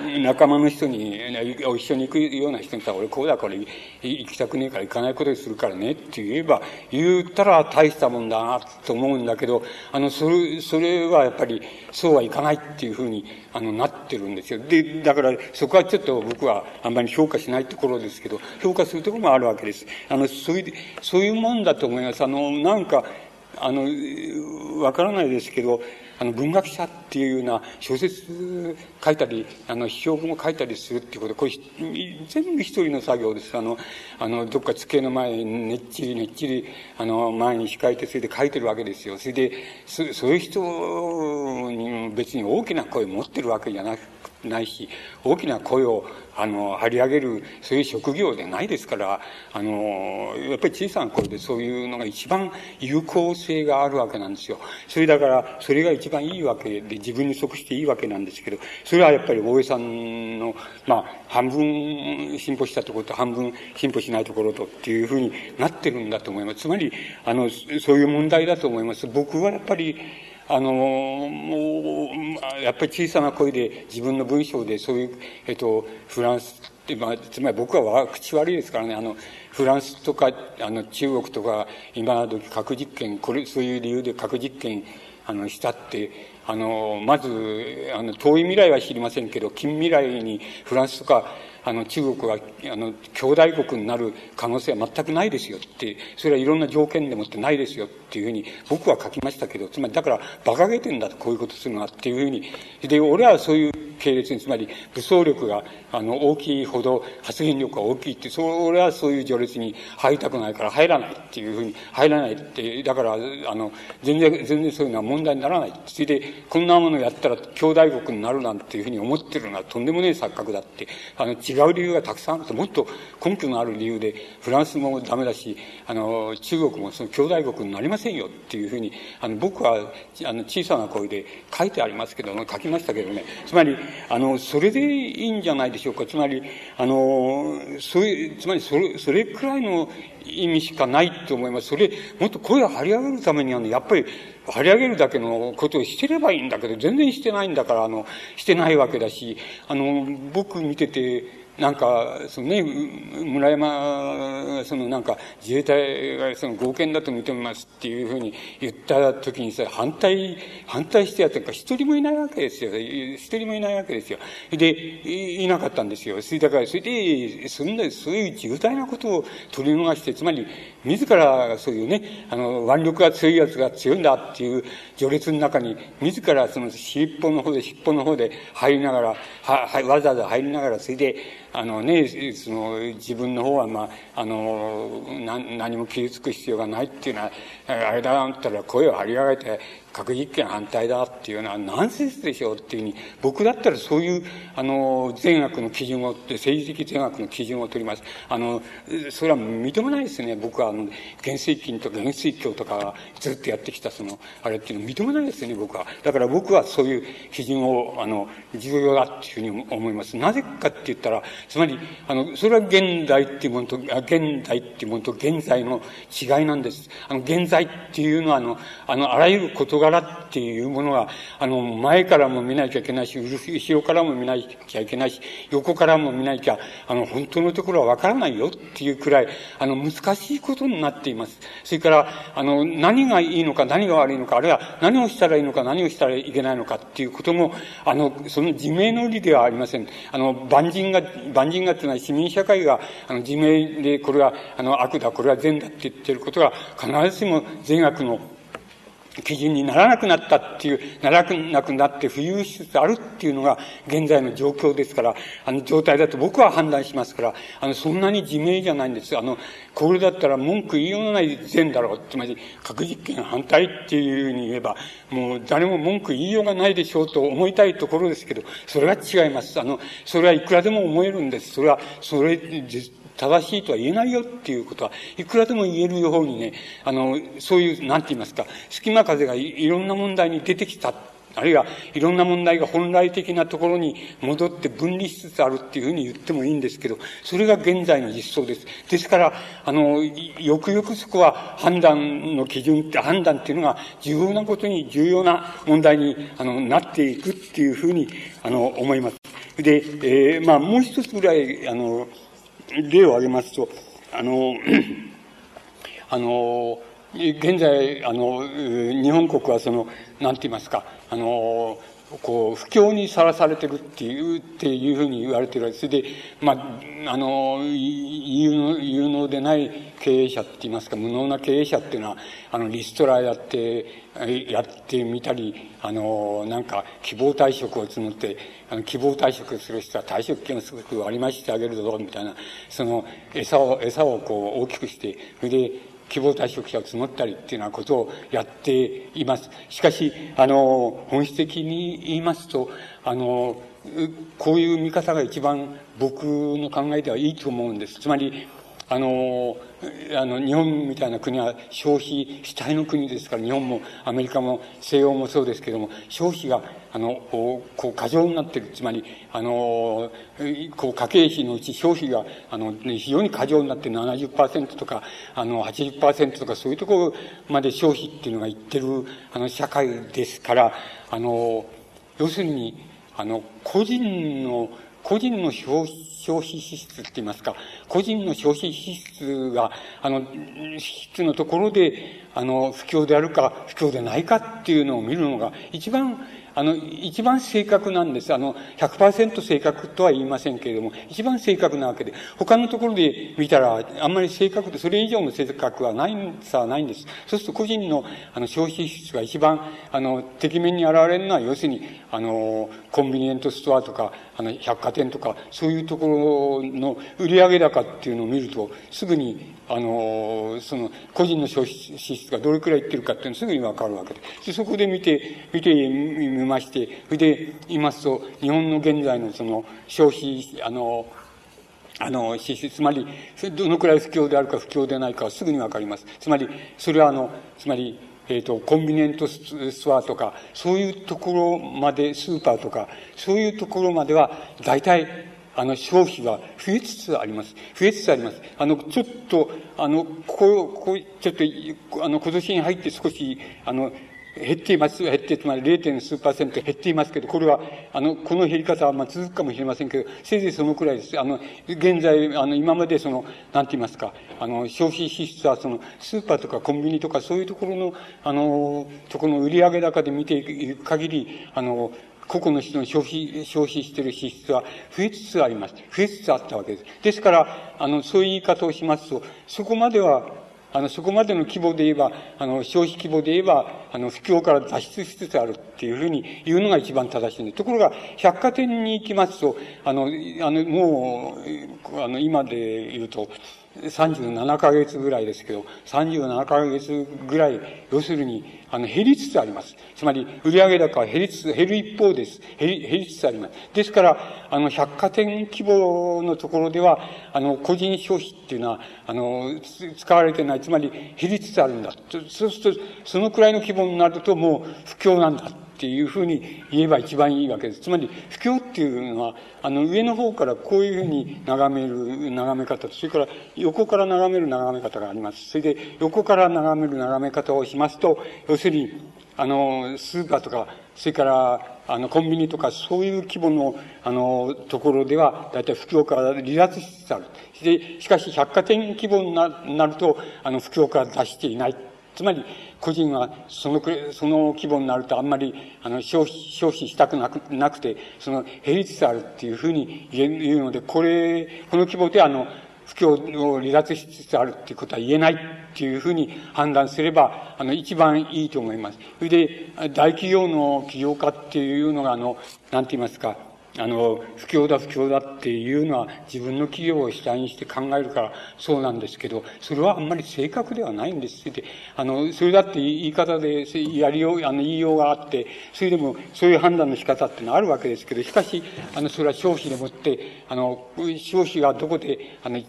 仲間の人に、一緒に行くような人に言ったら、俺こうだから行きたくねえから行かないことにするからねって言えば、言ったら大したもんだなと思うんだけど、あの、それ、それはやっぱりそうはいかないっていうふうに、あの、なってるんですよ。で、だからそこはちょっと僕はあんまり評価しないところですけど、評価するところもあるわけです。あの、そういう、そういうもんだと思います。あの、なんか、あの、わからないですけど、あの、文学者っていうような小説書いたり、あの、批評文を書いたりするっていうこと、これ、全部一人の作業です。あの、あの、どっか机の前にねっちりねっちり、あの、前に控えて、それで書いてるわけですよ。それで、そそういう人に別に大きな声持ってるわけじゃなくないし、大きな声を、あの、張り上げる、そういう職業でないですから、あの、やっぱり小さな声でそういうのが一番有効性があるわけなんですよ。それだから、それが一番いいわけで、自分に即していいわけなんですけど、そそれはやっぱり大江さんの、まあ、半分進歩したところと半分進歩しないところとっていうふうになってるんだと思います。つまり、あの、そういう問題だと思います。僕はやっぱり、あの、もう、やっぱり小さな声で自分の文章でそういう、えっと、フランスって、まあ、つまり僕は口悪いですからね、あの、フランスとか、あの、中国とか、今の時核実験、これ、そういう理由で核実験、あの、したって、あの、まず、あの、遠い未来は知りませんけど、近未来にフランスとか、あの、中国が、あの、兄弟国になる可能性は全くないですよって、それはいろんな条件でもってないですよっていうふうに僕は書きましたけど、つまりだから馬鹿げてんだとこういうことするのはっていうふうに、で、俺はそういう系列に、つまり武装力が、あの、大きいほど発言力が大きいって、そ俺はそういう序列に入りたくないから入らないっていうふうに、入らないって、だから、あの、全然、全然そういうのは問題にならない。それで、こんなものやったら兄弟国になるなんていうふうに思ってるのはとんでもねえ錯覚だって、あの、違う理由がたくさんあって、もっと根拠のある理由で、フランスもダメだし、あの、中国もその兄弟国になりませんよっていうふうに、あの、僕は、あの、小さな声で書いてありますけども、書きましたけどね、つまり、あの、それでいいんじゃないでしょうか。つまり、あの、そういう、つまりそれ、それくらいの意味しかないと思います。それ、もっと声を張り上げるためにはね、やっぱり、張り上げるだけのことをしてればいいんだけど、全然してないんだから、あの、してないわけだし、あの、僕見てて、なんか、そのね、村山、そのなんか、自衛隊がその合憲だと認めますっていうふうに言った時にさ、反対、反対してやったか一人もいないわけですよ。一人もいないわけですよ。で、いなかったんですよ。それだから、それで、そんな、そういう重大なことを取り逃して、つまり、自らそういうね、あの、腕力が強いやつが強いんだっていう序列の中に、自らその尻尾の方で、尻尾の方で入りながら、は、は、わざわざ入りながら、それで、あのね、その自分の方は、まあ、あの、な何も傷つく必要がないっていうのは、あれだなったら声を張り上げて、核実験反対だっていうのはナンセンスでしょうっていうふうに、僕だったらそういう、あの、善悪の基準を、政治的善悪の基準を取ります。あの、それは認めないですね。僕は、あの、原水金とか原水教とかずっとやってきた、その、あれっていうのを認めないですね、僕は。だから僕はそういう基準を、あの、重要だっていうふうに思います。なぜかって言ったら、つまり、あの、それは現代っていうものと、現代っていうものと現在の違いなんです。あの、現在っていうのは、あの、あの、あらゆる事柄っていうものが、あの、前からも見なきゃいけないし、後ろからも見なきゃいけないし、横からも見なきゃ、あの、本当のところはわからないよっていうくらい、あの、難しいことになっています。それから、あの、何がいいのか、何が悪いのか、あるいは何をしたらいいのか、何をしたらいけないのかっていうことも、あの、その自明の理ではありません。あの、万人が、万人がっていうのは市民社会が、あの、自明で、これは、あの、悪だ、これは善だって言ってることが、必ずしも善悪の基準にならなくなったっていう、ならなくなって浮遊しつつあるっていうのが現在の状況ですから、あの状態だと僕は判断しますから、あの、そんなに自明じゃないんです。あの、これだったら文句言いようのない善だろう。つまり、核実験反対っていうふうに言えば、もう誰も文句言いようがないでしょうと思いたいところですけど、それは違います。あの、それはいくらでも思えるんです。それは、それ、正しいとは言えないよっていうことは、いくらでも言えるようにね、あの、そういう、なんて言いますか、隙間風がいろんな問題に出てきた。あるいは、いろんな問題が本来的なところに戻って分離しつつあるっていうふうに言ってもいいんですけど、それが現在の実相です。ですから、あの、よくよくそこは判断の基準って、判断っていうのが重要なことに、重要な問題に、あの、なっていくっていうふうに、あの、思います。で、えー、まあ、もう一つぐらい、あの、例を挙げますと、あの、あの、現在、あの、日本国はその、なんて言いますか、あの、こう、不況にさらされてるっていう、っていうふうに言われてるわけそれで、まあ、あの、有能、有能でない経営者って言いますか、無能な経営者っていうのは、あの、リストラやって、やってみたり、あの、なんか、希望退職を募って、あの、希望退職する人は退職金をすごく割り増してあげるぞ、みたいな、その、餌を、餌をこう大きくして、それで、希望退職者を募ったりっていうようなことをやっています。しかし、あの、本質的に言いますと、あの、こういう見方が一番僕の考えではいいと思うんです。つまり、あの、あの、日本みたいな国は消費主体の国ですから、日本もアメリカも西洋もそうですけども、消費が、あの、こう、過剰になっている。つまり、あの、こう、家計費のうち消費が、あの、非常に過剰になって70%とか、あの、80%とか、そういうところまで消費っていうのがいってる、あの、社会ですから、あの、要する。に、あの、個人の、個人の消費、支出って言いますか、個人の消費支出が、あの、支出のところで、あの、不況であるか、不況でないかっていうのを見るのが、一番あの、一番正確なんです。あの、100%正確とは言いませんけれども、一番正確なわけで、他のところで見たら、あんまり正確で、それ以上の正確はないんさはないんです。そうすると個人の、あの、消費支出が一番、あの、敵面に現れるのは、要するに、あの、コンビニエントストアとか、あの、百貨店とか、そういうところの売上高っていうのを見ると、すぐに、あの、その、個人の消費支出がどれくらいいってるかっていうのすぐにわかるわけで。でそこで見て、見てみまして、それで言いますと、日本の現在のその、消費、あの、あの、支出、つまり、どのくらい不況であるか不況でないかはすぐにわかります。つまり、それはあの、つまり、えっ、ー、と、コンビニエントストアとか、そういうところまで、スーパーとか、そういうところまでは、大体、あの、消費は増えつつあります。増えつつあります。あの、ちょっと、あの、ここ、ここ、ちょっと、あの、今年に入って少し、あの、減っています。減って、つまり 0. 数パーセント減っていますけど、これは、あの、この減り方はまあ続くかもしれませんけど、せいぜいそのくらいです。あの、現在、あの、今までその、なんて言いますか、あの、消費支出はその、スーパーとかコンビニとかそういうところの、あの、とこの売上高で見ていく限り、あの、個々の人の消費、消費している支出は増えつつあります。増えつつあったわけです。ですから、あの、そういう言い方をしますと、そこまでは、あの、そこまでの規模で言えば、あの、消費規模で言えば、あの、不況から脱出しつつあるっていうふうに言うのが一番正しいんで。ところが、百貨店に行きますと、あの、あの、もう、あの、今で言うと、37ヶ月ぐらいですけど、37ヶ月ぐらい、要するに、あの、減りつつあります。つまり、売上高は減りつつ、減る一方です。減り、減りつつあります。ですから、あの、百貨店規模のところでは、あの、個人消費っていうのは、あの、使われてない。つまり、減りつつあるんだ。そうすると、そのくらいの規模になると、もう、不況なんだ。っていうふうに言えば一番いいわけです。つまり、不況っていうのは、あの、上の方からこういうふうに眺める眺め方と、それから横から眺める眺め方があります。それで、横から眺める眺め方をしますと、要するに、あの、スーパーとか、それから、あの、コンビニとか、そういう規模の、あの、ところでは、だいたい不況から離脱しつつある。で、しかし、百貨店規模になると、あの、不況から出していない。つまり、個人はそのくその規模になるとあんまり、あの、消費、消費したくなくなくて、その、減りつつあるっていうふうに言えるので、これ、この規模であの、不況を離脱しつつあるっていうことは言えないっていうふうに判断すれば、あの、一番いいと思います。それで、大企業の起業家っていうのが、あの、なんて言いますか、あの、不況だ不況だっていうのは自分の企業を主体にして考えるからそうなんですけど、それはあんまり正確ではないんです。で、あの、それだって言い方でやりよう、あの、言いようがあって、それでもそういう判断の仕方ってのはあるわけですけど、しかし、あの、それは消費でもって、あの、消費がどこで、あの、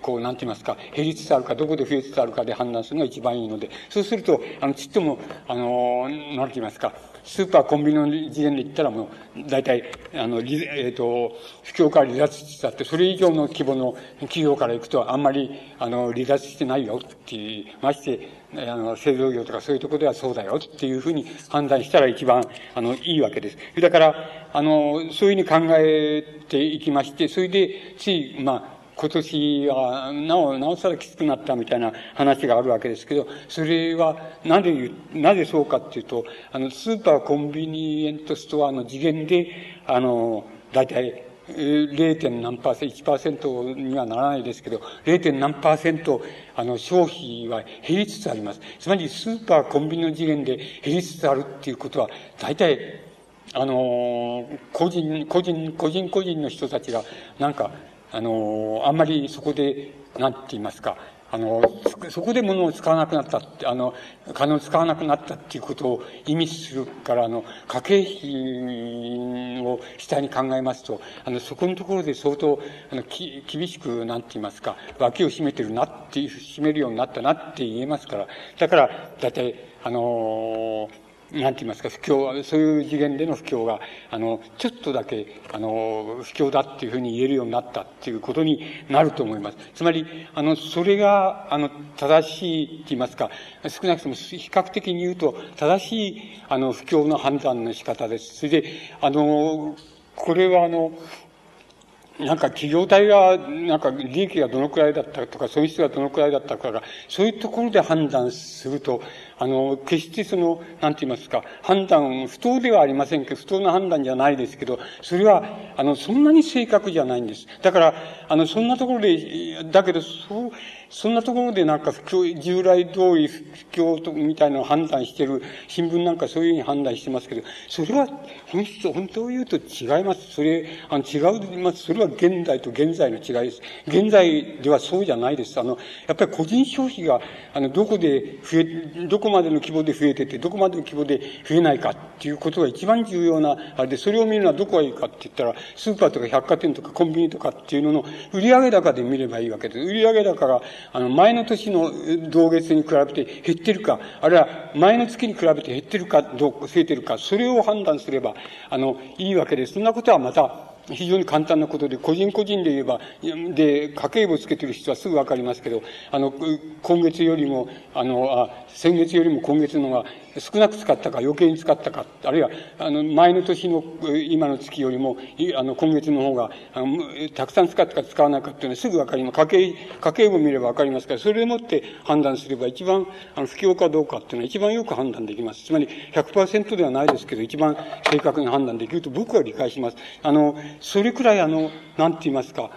こう、なんて言いますか、減りつつあるか、どこで増えつつあるかで判断するのが一番いいので、そうすると、あの、ちっとも、あの、なんて言いますか、スーパー、コンビニの次元で言ったらもう、大体、あの、えっ、ー、と、不況から離脱しつつあって、それ以上の規模の企業から行くと、あんまり、あの、離脱してないよっていう、まして、あの、製造業とかそういうところではそうだよっていうふうに判断したら一番、あの、いいわけです。だから、あの、そういうふうに考えていきまして、それで、つい、まあ、今年は、なお、なおさらきつくなったみたいな話があるわけですけど、それは、なぜ、なぜそうかっていうと、あの、スーパーコンビニエントストアの次元で、あの、大体、0. 何パーセント、1%にはならないですけど、0. 何パーセント、あの、消費は減りつつあります。つまり、スーパー、コンビニの次元で減りつつあるっていうことは、大体、あの、個人、個人、個人個人の人たちが、なんか、あの、あんまりそこで、なんて言いますか、あの、そこで物を使わなくなったって、あの、金を使わなくなったっていうことを意味するから、あの、家計費を主体に考えますと、あの、そこのところで相当、あの、き、厳しく、なんて言いますか、脇を締めてるなっていう、締めるようになったなって言えますから、だから、だいたい、あのなんて言いますか、不況、そういう次元での不況が、あの、ちょっとだけ、あの、不況だっていうふうに言えるようになったっていうことになると思います。つまり、あの、それが、あの、正しいって言いますか、少なくとも比較的に言うと、正しい、あの、不況の判断の仕方です。それで、あの、これはあの、なんか企業体が、なんか利益がどのくらいだったとか、損失がどのくらいだったかが、そういうところで判断すると、あの、決してその、なんて言いますか、判断、不当ではありませんけど、不当な判断じゃないですけど、それは、あの、そんなに正確じゃないんです。だから、あの、そんなところで、だけど、そう、そんなところでなんか不況、従来通り不況とみたいなのを判断してる新聞なんかそういうふうに判断してますけど、それは本質、本当を言うと違います。それ、あの違うます。それは現代と現在の違いです。現在ではそうじゃないです。あの、やっぱり個人消費が、あの、どこで増え、どこまでの規模で増えてて、どこまでの規模で増えないかっていうことが一番重要な、あれで、それを見るのはどこがいいかって言ったら、スーパーとか百貨店とかコンビニとかっていうのの売上高で見ればいいわけです。売上高があの、前の年の同月に比べて減ってるか、あるいは前の月に比べて減ってるか、どう、増えてるか、それを判断すれば、あの、いいわけです。そんなことはまた、非常に簡単なことで、個人個人で言えば、で、家計簿つけてる人はすぐわかりますけど、あの、今月よりも、あの、あ先月よりも今月のが少なく使ったか余計に使ったか、あるいは、あの、前の年の今の月よりも、あの、今月の方が、あのたくさん使ったか使わないかっていうのはすぐわかります。家計、家計簿見ればわかりますから、それでもって判断すれば一番、あの、不況かどうかっていうのは一番よく判断できます。つまり100%ではないですけど、一番正確に判断できると僕は理解します。あの、それくらいあの、なんて言いますか、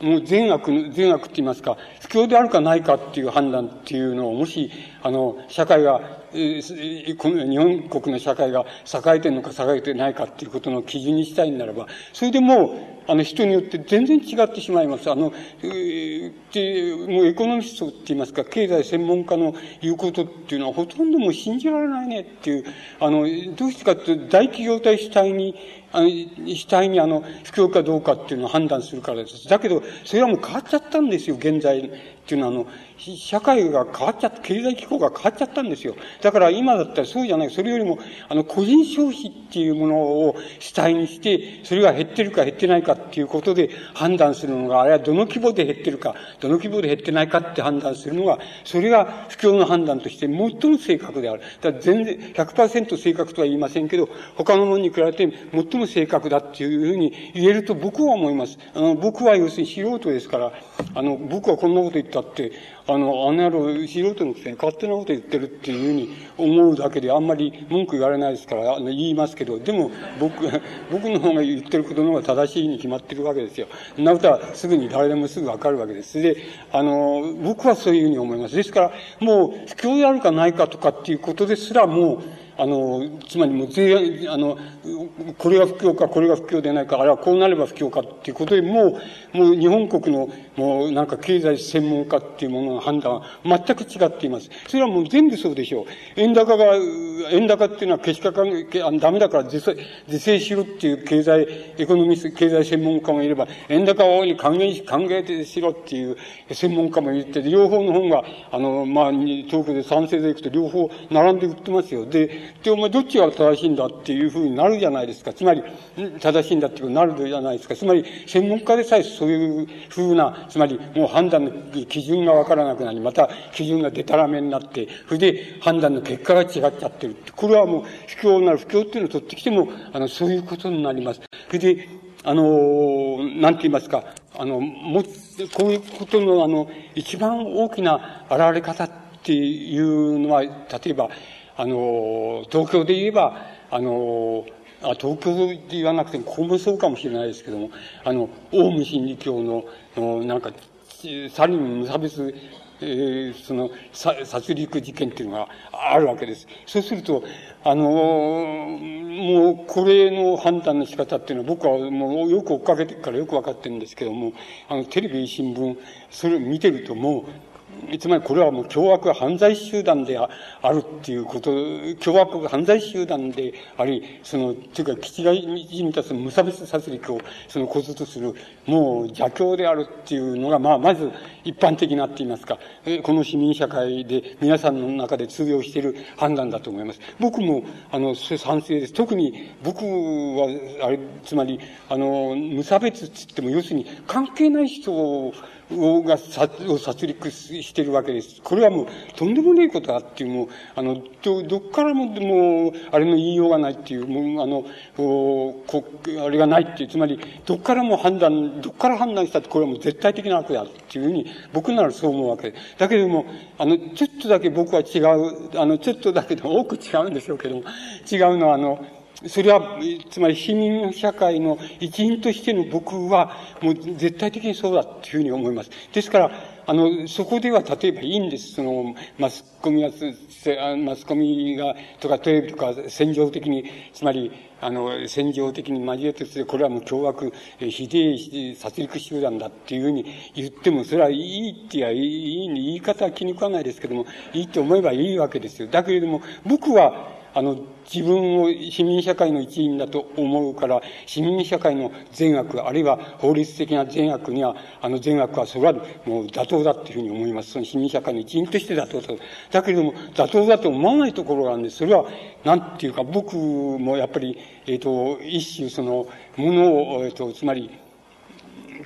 もう善悪の、善悪って言いますか、不況であるかないかっていう判断っていうのを、もし、あの、社会が、えー、この日本国の社会が栄えてるのか栄えてないかっていうことの基準にしたいならば、それでもう、あの人によって全然違ってしまいます。あの、えー、で、もうエコノミストって言いますか、経済専門家の言うことっていうのはほとんどもう信じられないねっていう、あの、どうしてかっていうと、大企業体主体に、あの、主体にあの、不況かどうかっていうのを判断するからです。だけど、それはもう変わっちゃったんですよ、現在、っていうのは、あの、社会が変わっちゃった、経済機構が変わっちゃったんですよ。だから今だったらそうじゃない。それよりも、あの、個人消費っていうものを主体にして、それが減ってるか減ってないかっていうことで判断するのが、あれはどの規模で減ってるか、どの規模で減ってないかって判断するのが、それが不況の判断として最も正確である。だから全然100%正確とは言いませんけど、他のものに比べて最も正確だっていうふうに言えると僕は思います。あの、僕は要するに素人ですから、あの、僕はこんなこと言ったって、あの、あの野郎、素人のくせに勝手なこと言ってるっていうふうに思うだけであんまり文句言われないですから、あの言いますけど、でも僕、僕の方が言ってることの方が正しいに決まってるわけですよ。なことはすぐに誰でもすぐわかるわけです。で、あの、僕はそういうふうに思います。ですから、もう、不況であるかないかとかっていうことですらもう、あの、つまりもう税、あの、これが不況か、これが不況でないか、あるいはこうなれば不況かっていうことで、もう、もう日本国の、もうなんか経済専門家っていうものの判断は全く違っています。それはもう全部そうでしょう。円高が、円高っていうのはけしかかん、ダメだから是正、是正しろっていう経済、エコノミス、経済専門家もいれば、円高を還元し、考えしろっていう専門家もいて、両方の本が、あの、まあ、東京で賛成でいくと両方並んで売ってますよ。で、で、お前どっちが正しいんだっていうふうになるじゃないですか。つまり、正しいんだっていうふうになるじゃないですか。つまり、専門家でさえそういうふうな、つまり、もう判断の基準がわからなくなり、また基準がデタラメになって、それで判断の結果が違っちゃってる。これはもう、不況なる不況っていうのを取ってきても、あの、そういうことになります。それで、あの、なんて言いますか、あの、も、こういうことの、あの、一番大きな現れ方っていうのは、例えば、あの、東京で言えば、あの、あ東京で言わなくても、ここもそうかもしれないですけども、あの、オウム真理教の、のなんか、サリン無差別、えー、その、殺戮事件っていうのがあるわけです。そうすると、あの、もう、これの判断の仕方っていうのは僕はもうよく追っかけてからよくわかってるんですけども、あの、テレビ、新聞、それを見てるともう、つまりこれはもう凶悪犯罪集団であるっていうこと、凶悪犯罪集団であり、その、というか、基地がじみたその無差別殺戮を、その、こずとする、もう邪教であるっていうのが、まあ、まず一般的なって言いますか、この市民社会で皆さんの中で通用している判断だと思います。僕も、あの、賛成です。特に僕は、あれ、つまり、あの、無差別って言っても、要するに関係ない人を、が殺を殺戮してるわけです。これはもうとんでもないことだっていう、もう、あの、ど、どっからも、もう、あれの言いようがないっていう、もう、あの、こあれがないっていう、つまり、どっからも判断、どっから判断したって、これはもう絶対的な悪だっていうふうに、僕ならそう思うわけです。だけれども、あの、ちょっとだけ僕は違う、あの、ちょっとだけでも多く違うんでしょうけども、違うのは、あの、それは、つまり市民社会の一員としての僕は、もう絶対的にそうだというふうに思います。ですから、あの、そこでは例えばいいんです。その、マスコミが、マスコミが、とかテレビとか戦場的に、つまり、あの、戦場的に交えてて、これはもう凶悪、ひでえ殺戮集団だっていうふうに言っても、それはいいって言い、言い方は気に食わないですけども、いいと思えばいいわけですよ。だけれども、僕は、あの、自分を市民社会の一員だと思うから、市民社会の善悪、あるいは法律的な善悪には、あの善悪はそれはもう妥当だっていうふうに思います。その市民社会の一員として妥当だと。だけれども、妥当だと思わないところがあるんです。それは、なんていうか、僕もやっぱり、えっ、ー、と、一種その、ものを、えっ、ー、と、つまり、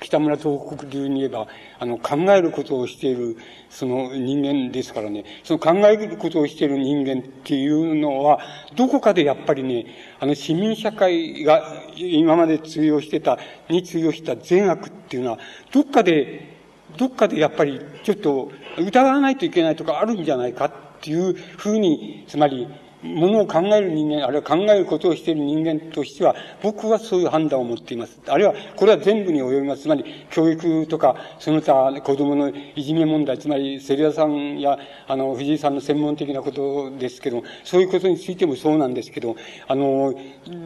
北村東北流に言えば、あの、考えることをしている、その人間ですからね、その考えることをしている人間っていうのは、どこかでやっぱりね、あの、市民社会が今まで通用してた、に通用した善悪っていうのは、どっかで、どっかでやっぱりちょっと疑わないといけないとかあるんじゃないかっていうふうに、つまり、ものを考える人間、あるいは考えることをしている人間としては、僕はそういう判断を持っています。あるいは、これは全部に及びます。つまり、教育とか、その他子供のいじめ問題、つまり、セリアさんや、あの、藤井さんの専門的なことですけど、そういうことについてもそうなんですけど、あの、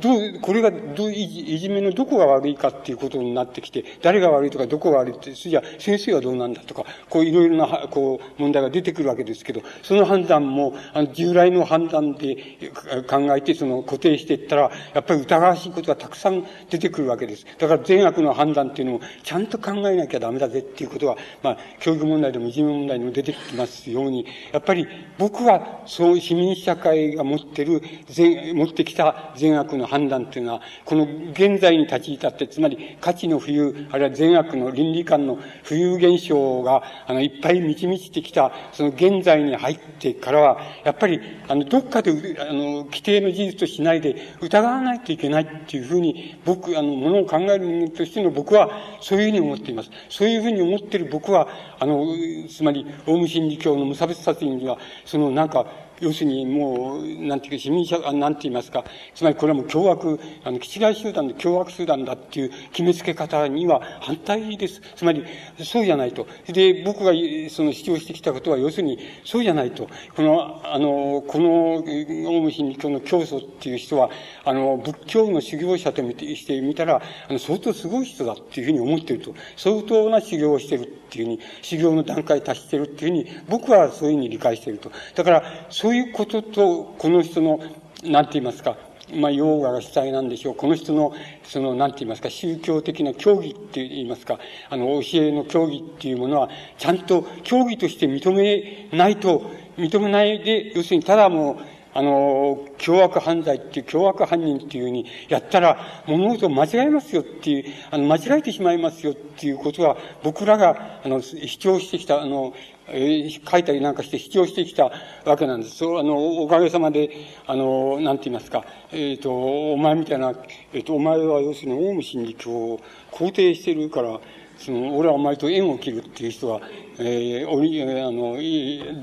どう、これがどういじめのどこが悪いかっていうことになってきて、誰が悪いとかどこが悪いって、それじゃ先生はどうなんだとか、こういろいろな、こう、問題が出てくるわけですけど、その判断も、あの、従来の判断でて、考えて、その固定していったら、やっぱり疑わしいことがたくさん出てくるわけです。だから善悪の判断っていうのも、ちゃんと考えなきゃダメだぜっていうことが、まあ、教育問題でもいじめ問題でも出てきますように、やっぱり僕は、そう市民社会が持ってる、善、持ってきた善悪の判断っていうのは、この現在に立ち至って、つまり価値の浮遊、あるいは善悪の倫理観の浮遊現象が、あの、いっぱい満ち満ちてきた、その現在に入ってからは、やっぱり、あの、どっかで、あの、規定の事実としないで疑わないといけないっていうふうに、僕、あの、ものを考える人間としての僕は、そういうふうに思っています。そういうふうに思っている僕は、あの、つまり、オウム真理教の無差別殺人には、その、なんか、要するにもう、なんていうか、市民社、なんて言いますか、つまりこれはもう凶悪、あの、基地外集団で凶悪集団だっていう決めつけ方には反対です。つまり、そうじゃないと。で、僕がその主張してきたことは、要するに、そうじゃないと。この、あの、この、オウム真理教の教祖っていう人は、あの、仏教の修行者としてみたら、あの、相当すごい人だっていうふうに思っていると。相当な修行をしているっていうふうに、修行の段階達してるっていうふうに、僕はそういうふうに理解していると。だから、そういうことと、この人の、なんて言いますか、まあ、ヨーガが主体なんでしょう。この人の、その、なんて言いますか、宗教的な教義って言いますか、あの、教えの教義っていうものは、ちゃんと教義として認めないと、認めないで、要するにただもう、あの、凶悪犯罪っていう、凶悪犯人っていうふうにやったら、物事を間違えますよっていう、あの、間違えてしまいますよっていうことは、僕らが、あの、主張してきた、あの、えー、書いたりなんかして主張してきたわけなんです。そう、あの、おかげさまで、あの、なんて言いますか、えっ、ー、と、お前みたいな、えっ、ー、と、お前は要するにオウム真理教を肯定してるから、その、俺はお前と縁を切るっていう人が、えー、おり、あの、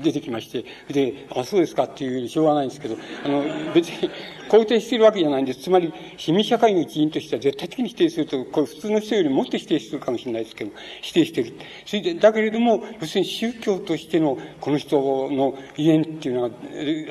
出てきまして、で、あ、そうですかっていうしょうがないんですけど、あの、別に肯定しているわけじゃないんです。つまり、市民社会の一員としては絶対的に否定すると、これ普通の人よりもっと否定するかもしれないですけど、否定してる。それで、だけれども、要するに宗教としてのこの人の遺伝っていうのは、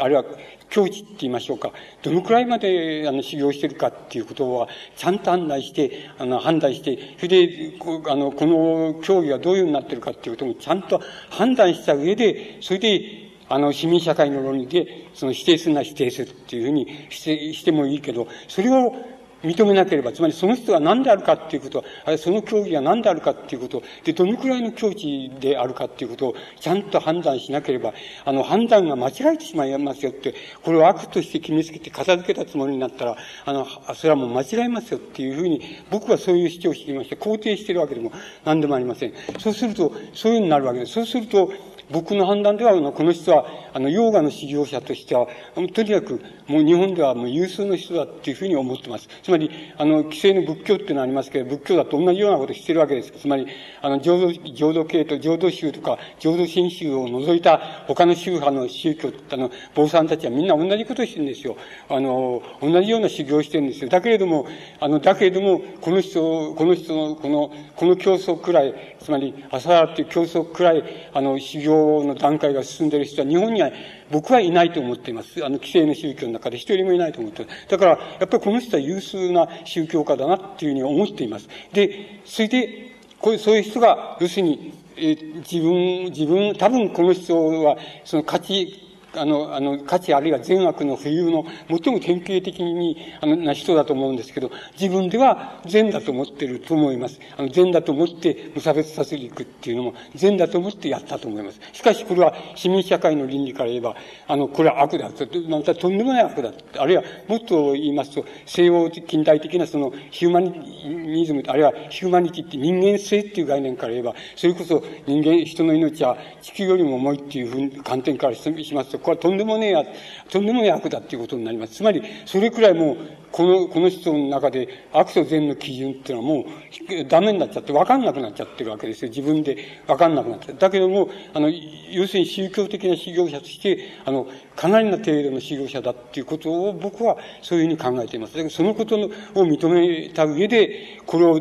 あるいは境地って言いましょうか。どのくらいまで、あの、修行してるかっていうことは、ちゃんと案内して、あの、判断して、それで、こあの、この教義がどういうようになってるかっていうこともちゃんと判断した上で、それで、あの、市民社会の論理で、その否定するなら否定するっていうふうにしてしてもいいけど、それを認めなければ、つまりその人が何であるかっていうこと、あるいはその競技が何であるかっていうこと、で、どのくらいの境地であるかっていうことをちゃんと判断しなければ、あの、判断が間違えてしまいますよって、これを悪として決めつけて片付けたつもりになったら、あの、それはもう間違えますよっていうふうに、僕はそういう主張をしていまして、肯定しているわけでも何でもありません。そうすると、そういうふうになるわけです。そうすると、僕の判断では、この人は、あの、ヨーガの修行者としては、とにかく、もう日本ではもう有数の人だっていうふうに思ってます。つまり、あの、規制の仏教っていうのはありますけど、仏教だと同じようなことをしてるわけです。つまり、あの、浄土、浄土系と浄土宗とか、浄土真宗を除いた他の宗派の宗教、あの、坊さんたちはみんな同じことをしてるんですよ。あの、同じような修行をしてるんですよ。だけれども、あの、だけれども、この人、この人の、この、この競争くらい、つまり、朝原っていう競争くらい、あの、修行の段階が進んでる人は日本には僕はいないと思っています。あの、規制の宗教の中で一人もいないと思っています。だから、やっぱりこの人は有数な宗教家だなっていうふうに思っています。で、それで、こういう、そういう人が、要するに、え自分、自分、多分この人は、その価値、あの、あの、価値あるいは善悪の浮遊の最も典型的に、あの、な人だと思うんですけど、自分では善だと思っていると思います。あの、善だと思って無差別殺戮っていうのも善だと思ってやったと思います。しかしこれは市民社会の倫理から言えば、あの、これは悪だと、またとんでもない悪だ。あるいはもっと言いますと、西洋近代的なそのヒューマニズム、あるいはヒューマニティって人間性っていう概念から言えば、それこそ人間、人の命は地球よりも重いっていうふうに観点からしますと、これはとんでもねえや、とんでもねえ悪だっていうことになります。つまり、それくらいもう、この、この人の中で悪と善の基準っていうのはもうダメになっちゃって分かんなくなっちゃってるわけですよ。自分で分かんなくなっちゃう。だけども、あの、要するに宗教的な修行者として、あの、かなりの程度の修行者だっていうことを僕はそういうふうに考えています。だけどそのことを認めた上で、これを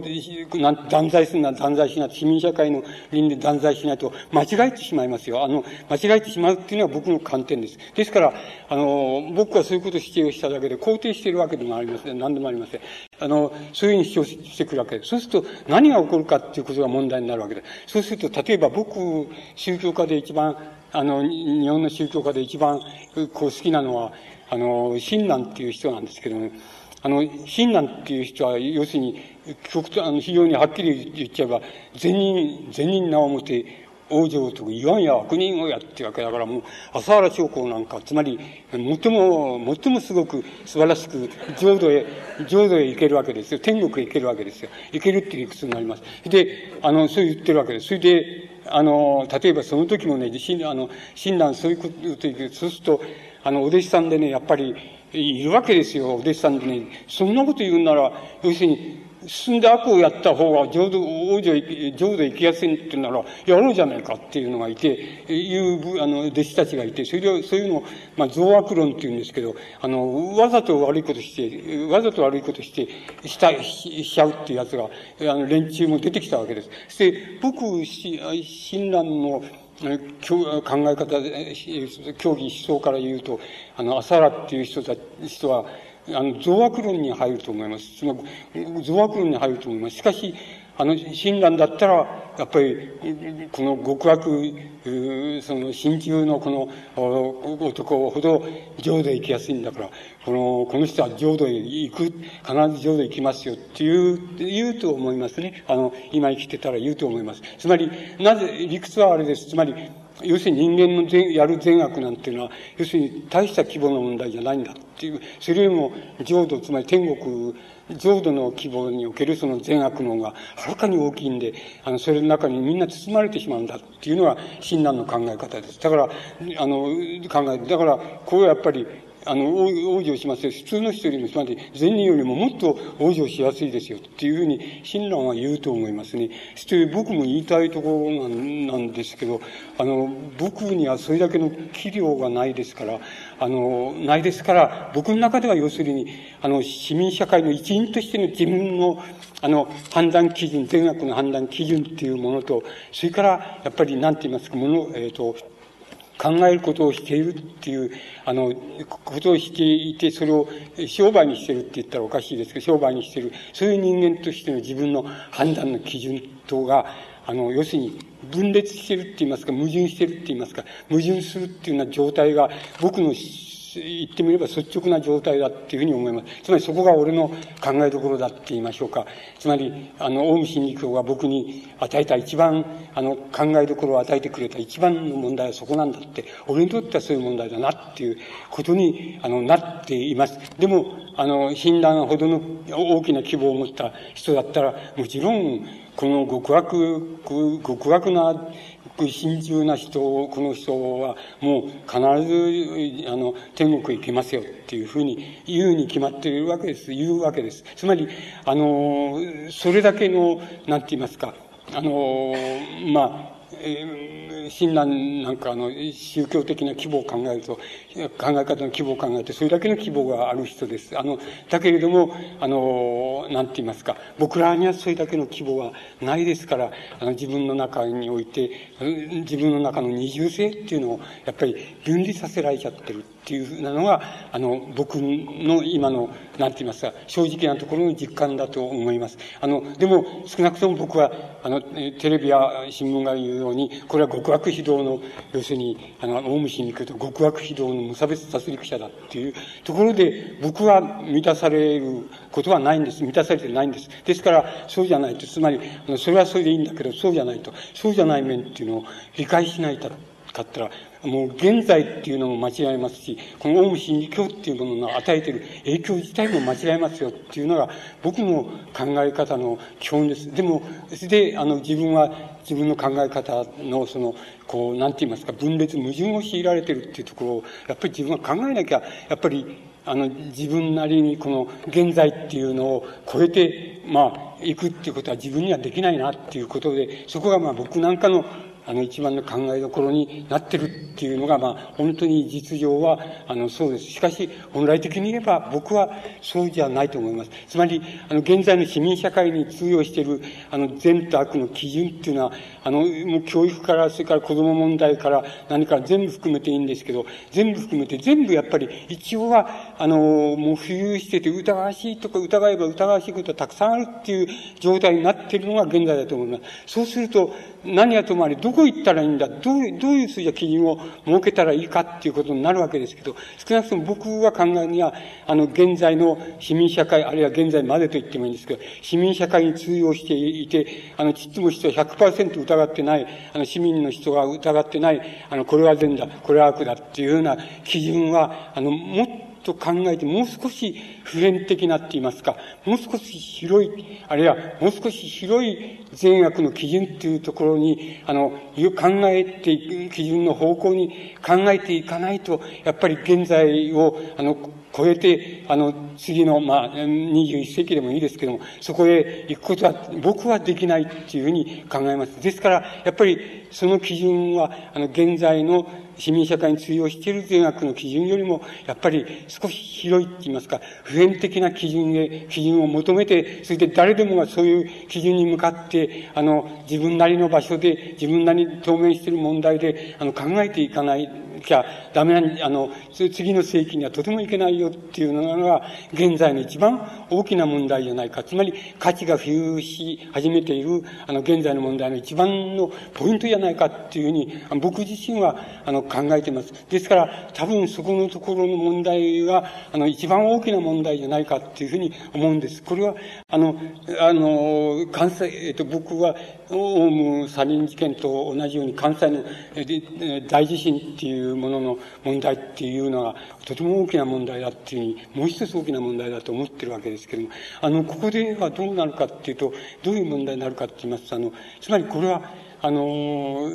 断罪するな、断罪しない、市民社会の倫理で断罪しないと間違えてしまいますよ。あの、間違えてしまうっていうのは僕の観点です。ですから、あの、僕はそういうことを指定をしただけで肯定しているわけでもありません。何でもありません。あの、そういうふうに主張してくるわけです。そうすると何が起こるかっていうことが問題になるわけです。そうすると、例えば僕、宗教家で一番あの、日本の宗教家で一番こう好きなのは、あの、親鸞っていう人なんですけども、あの、親鸞っていう人は、要するに、極端、非常にはっきり言っちゃえば、善人、善人な表、往生と言わんや悪人をやってるわけだからもう、浅原将校なんか、つまり、最も、最もすごく素晴らしく、浄土へ、浄土へ行けるわけですよ。天国へ行けるわけですよ。行けるっていう理屈になります。で、あの、そう言ってるわけです。それで、あの、例えばその時もね、あの、親鸞そういうこと言うとそうすると、あの、お弟子さんでね、やっぱり、いるわけですよ、お弟子さんでね。そんなこと言うなら、要するに、進んで悪をやった方が浄土、王女、浄土行きやすいってなら、やろうじゃないかっていうのがいて、いう、あの、弟子たちがいて、それで、そういうのを、まあ、増悪論って言うんですけど、あの、わざと悪いことして、わざと悪いことして、した、しちゃうっていうやつが、あの、連中も出てきたわけです。そして、僕、親鸞の、考え方、教義思想から言うと、あの、朝原っていう人たち人は、あの、増悪論に入ると思います。つまり、増悪論に入ると思います。しかし、あの、親鸞だったら、やっぱり、この極悪、その、心中のこの男ほど浄土へ行きやすいんだから、この、この人は浄土へ行く、必ず浄土へ行きますよっていう、言うと思いますね。あの、今生きてたら言うと思います。つまり、なぜ、理屈はあれです。つまり、要するに人間のやる善悪なんていうのは、要するに大した規模の問題じゃないんだっていう、それよりも浄土、つまり天国、浄土の規模におけるその善悪の方がはるかに大きいんで、あの、それの中にみんな包まれてしまうんだっていうのが親鸞の考え方です。だから、あの、考え、だから、これはやっぱり、あの、往生しますよ。普通の人よりも、つまり、善人よりももっと往生しやすいですよ。っていうふうに、親鸞は言うと思いますね。そして僕も言いたいところなんですけど、あの、僕にはそれだけの器量がないですから、あの、ないですから、僕の中では要するに、あの、市民社会の一員としての自分の、あの、判断基準、善悪の判断基準っていうものと、それから、やっぱり、なんて言いますか、もの、えっ、ー、と、考えることをしているっていう、あの、ことをしていて、それを商売にしてるって言ったらおかしいですけど、商売にしてる、そういう人間としての自分の判断の基準等が、あの、要するに分裂してるって言いますか、矛盾してるって言いますか、矛盾するっていうような状態が、僕の言ってみれば率直な状態だっていうふうに思います。つまりそこが俺の考えどころだって言いましょうか。つまり、あの、オウム真理教が僕に与えた一番、あの、考えどころを与えてくれた一番の問題はそこなんだって、俺にとってはそういう問題だなっていうことに、あの、なっています。でも、あの、診断ほどの大きな希望を持った人だったら、もちろん、この極悪、極悪な心中な人を、この人はもう必ず、あの、天国へ行きますよっていうふうに言うに決まっているわけです。言うわけです。つまり、あの、それだけの、なんて言いますか、あの、まあ、親鸞なんかの宗教的な規模を考えると、考え方の規模を考えて、それだけの規模がある人です。あの、だけれども、あの、なんて言いますか、僕らにはそれだけの規模はないですから、あの自分の中において、自分の中の二重性っていうのを、やっぱり分離させられちゃってるっていうふうなのが、あの、僕の今の、なんて言いますか、正直なところの実感だと思います。あの、でも、少なくとも僕は、あの、テレビや新聞が言うように、これは極悪非道の、要するに、あの、オウム真に来ると極悪非道の無差別殺戮者だっていうところで、僕は満たされることはないんです。満たされてないんです。ですから、そうじゃないと、つまり、それはそれでいいんだけど、そうじゃないと、そうじゃない面っていうのを理解しないかったら、もう現在っていうのも間違えますし、このオウム真理教っていうものの与えてる影響自体も間違えますよっていうのが僕の考え方の基本です。でも、それで、あの、自分は自分の考え方のその、こう、なんて言いますか、分裂、矛盾を強いられてるっていうところを、やっぱり自分は考えなきゃ、やっぱり、あの、自分なりにこの現在っていうのを超えて、まあ、行くっていうことは自分にはできないなっていうことで、そこがまあ僕なんかのあの、一番の考えどころになってるっていうのが、まあ、本当に実情は、あの、そうです。しかし、本来的に言えば、僕はそうじゃないと思います。つまり、あの、現在の市民社会に通用している、あの、善と悪の基準っていうのは、あの、もう教育から、それから子供問題から何か全部含めていいんですけど、全部含めて全部やっぱり、一応は、あの、もう浮遊してて疑わしいとか疑えば疑わしいことはたくさんあるっていう状態になっているのが現在だと思います。そうすると、何はともあれ、どここ行ったらいいんだ？どういう、どういう数字や基準を設けたらいいかっていうことになるわけですけど、少なくとも僕が考えるには、あの、現在の市民社会、あるいは現在までと言ってもいいんですけど、市民社会に通用していて、あの、ちっとも人は100%疑ってない、あの、市民の人が疑ってない、あの、これは善だ、これは悪だっていうような基準は、あの、もっとと考えて、もう少し普遍的なって言いますか、もう少し広い、あるいはもう少し広い善悪の基準っていうところに、あの、考えていく、基準の方向に考えていかないと、やっぱり現在を、あの、超えて、あの、次の、まあ、21世紀でもいいですけども、そこへ行くことは、僕はできないっていうふうに考えます。ですから、やっぱり、その基準は、あの、現在の市民社会に通用している善悪の基準よりも、やっぱり少し広いって言いますか、普遍的な基準へ、基準を求めて、それで誰でもがそういう基準に向かって、あの、自分なりの場所で、自分なりに当面している問題で、あの、考えていかないきゃダメな、あの、次の世紀にはとてもいけないよっていうのが、現在の一番大きな問題じゃないか。つまり、価値が浮遊し始めている、あの、現在の問題の一番のポイントじゃないかっていうふうに、僕自身は、あの、考えています。ですから、多分そこのところの問題が、あの、一番大きな問題じゃないかっていうふうに思うんです。これは、あの、あの、関西、えっと、僕は、オウムサリン事件と同じように関西の大地震っていうものの問題っていうのがとても大きな問題だっていうふうに、もう一つ大きな問題だと思ってるわけですけれども、あの、ここではどうなるかっていうと、どういう問題になるかって言いますと、あの、つまりこれは、あの、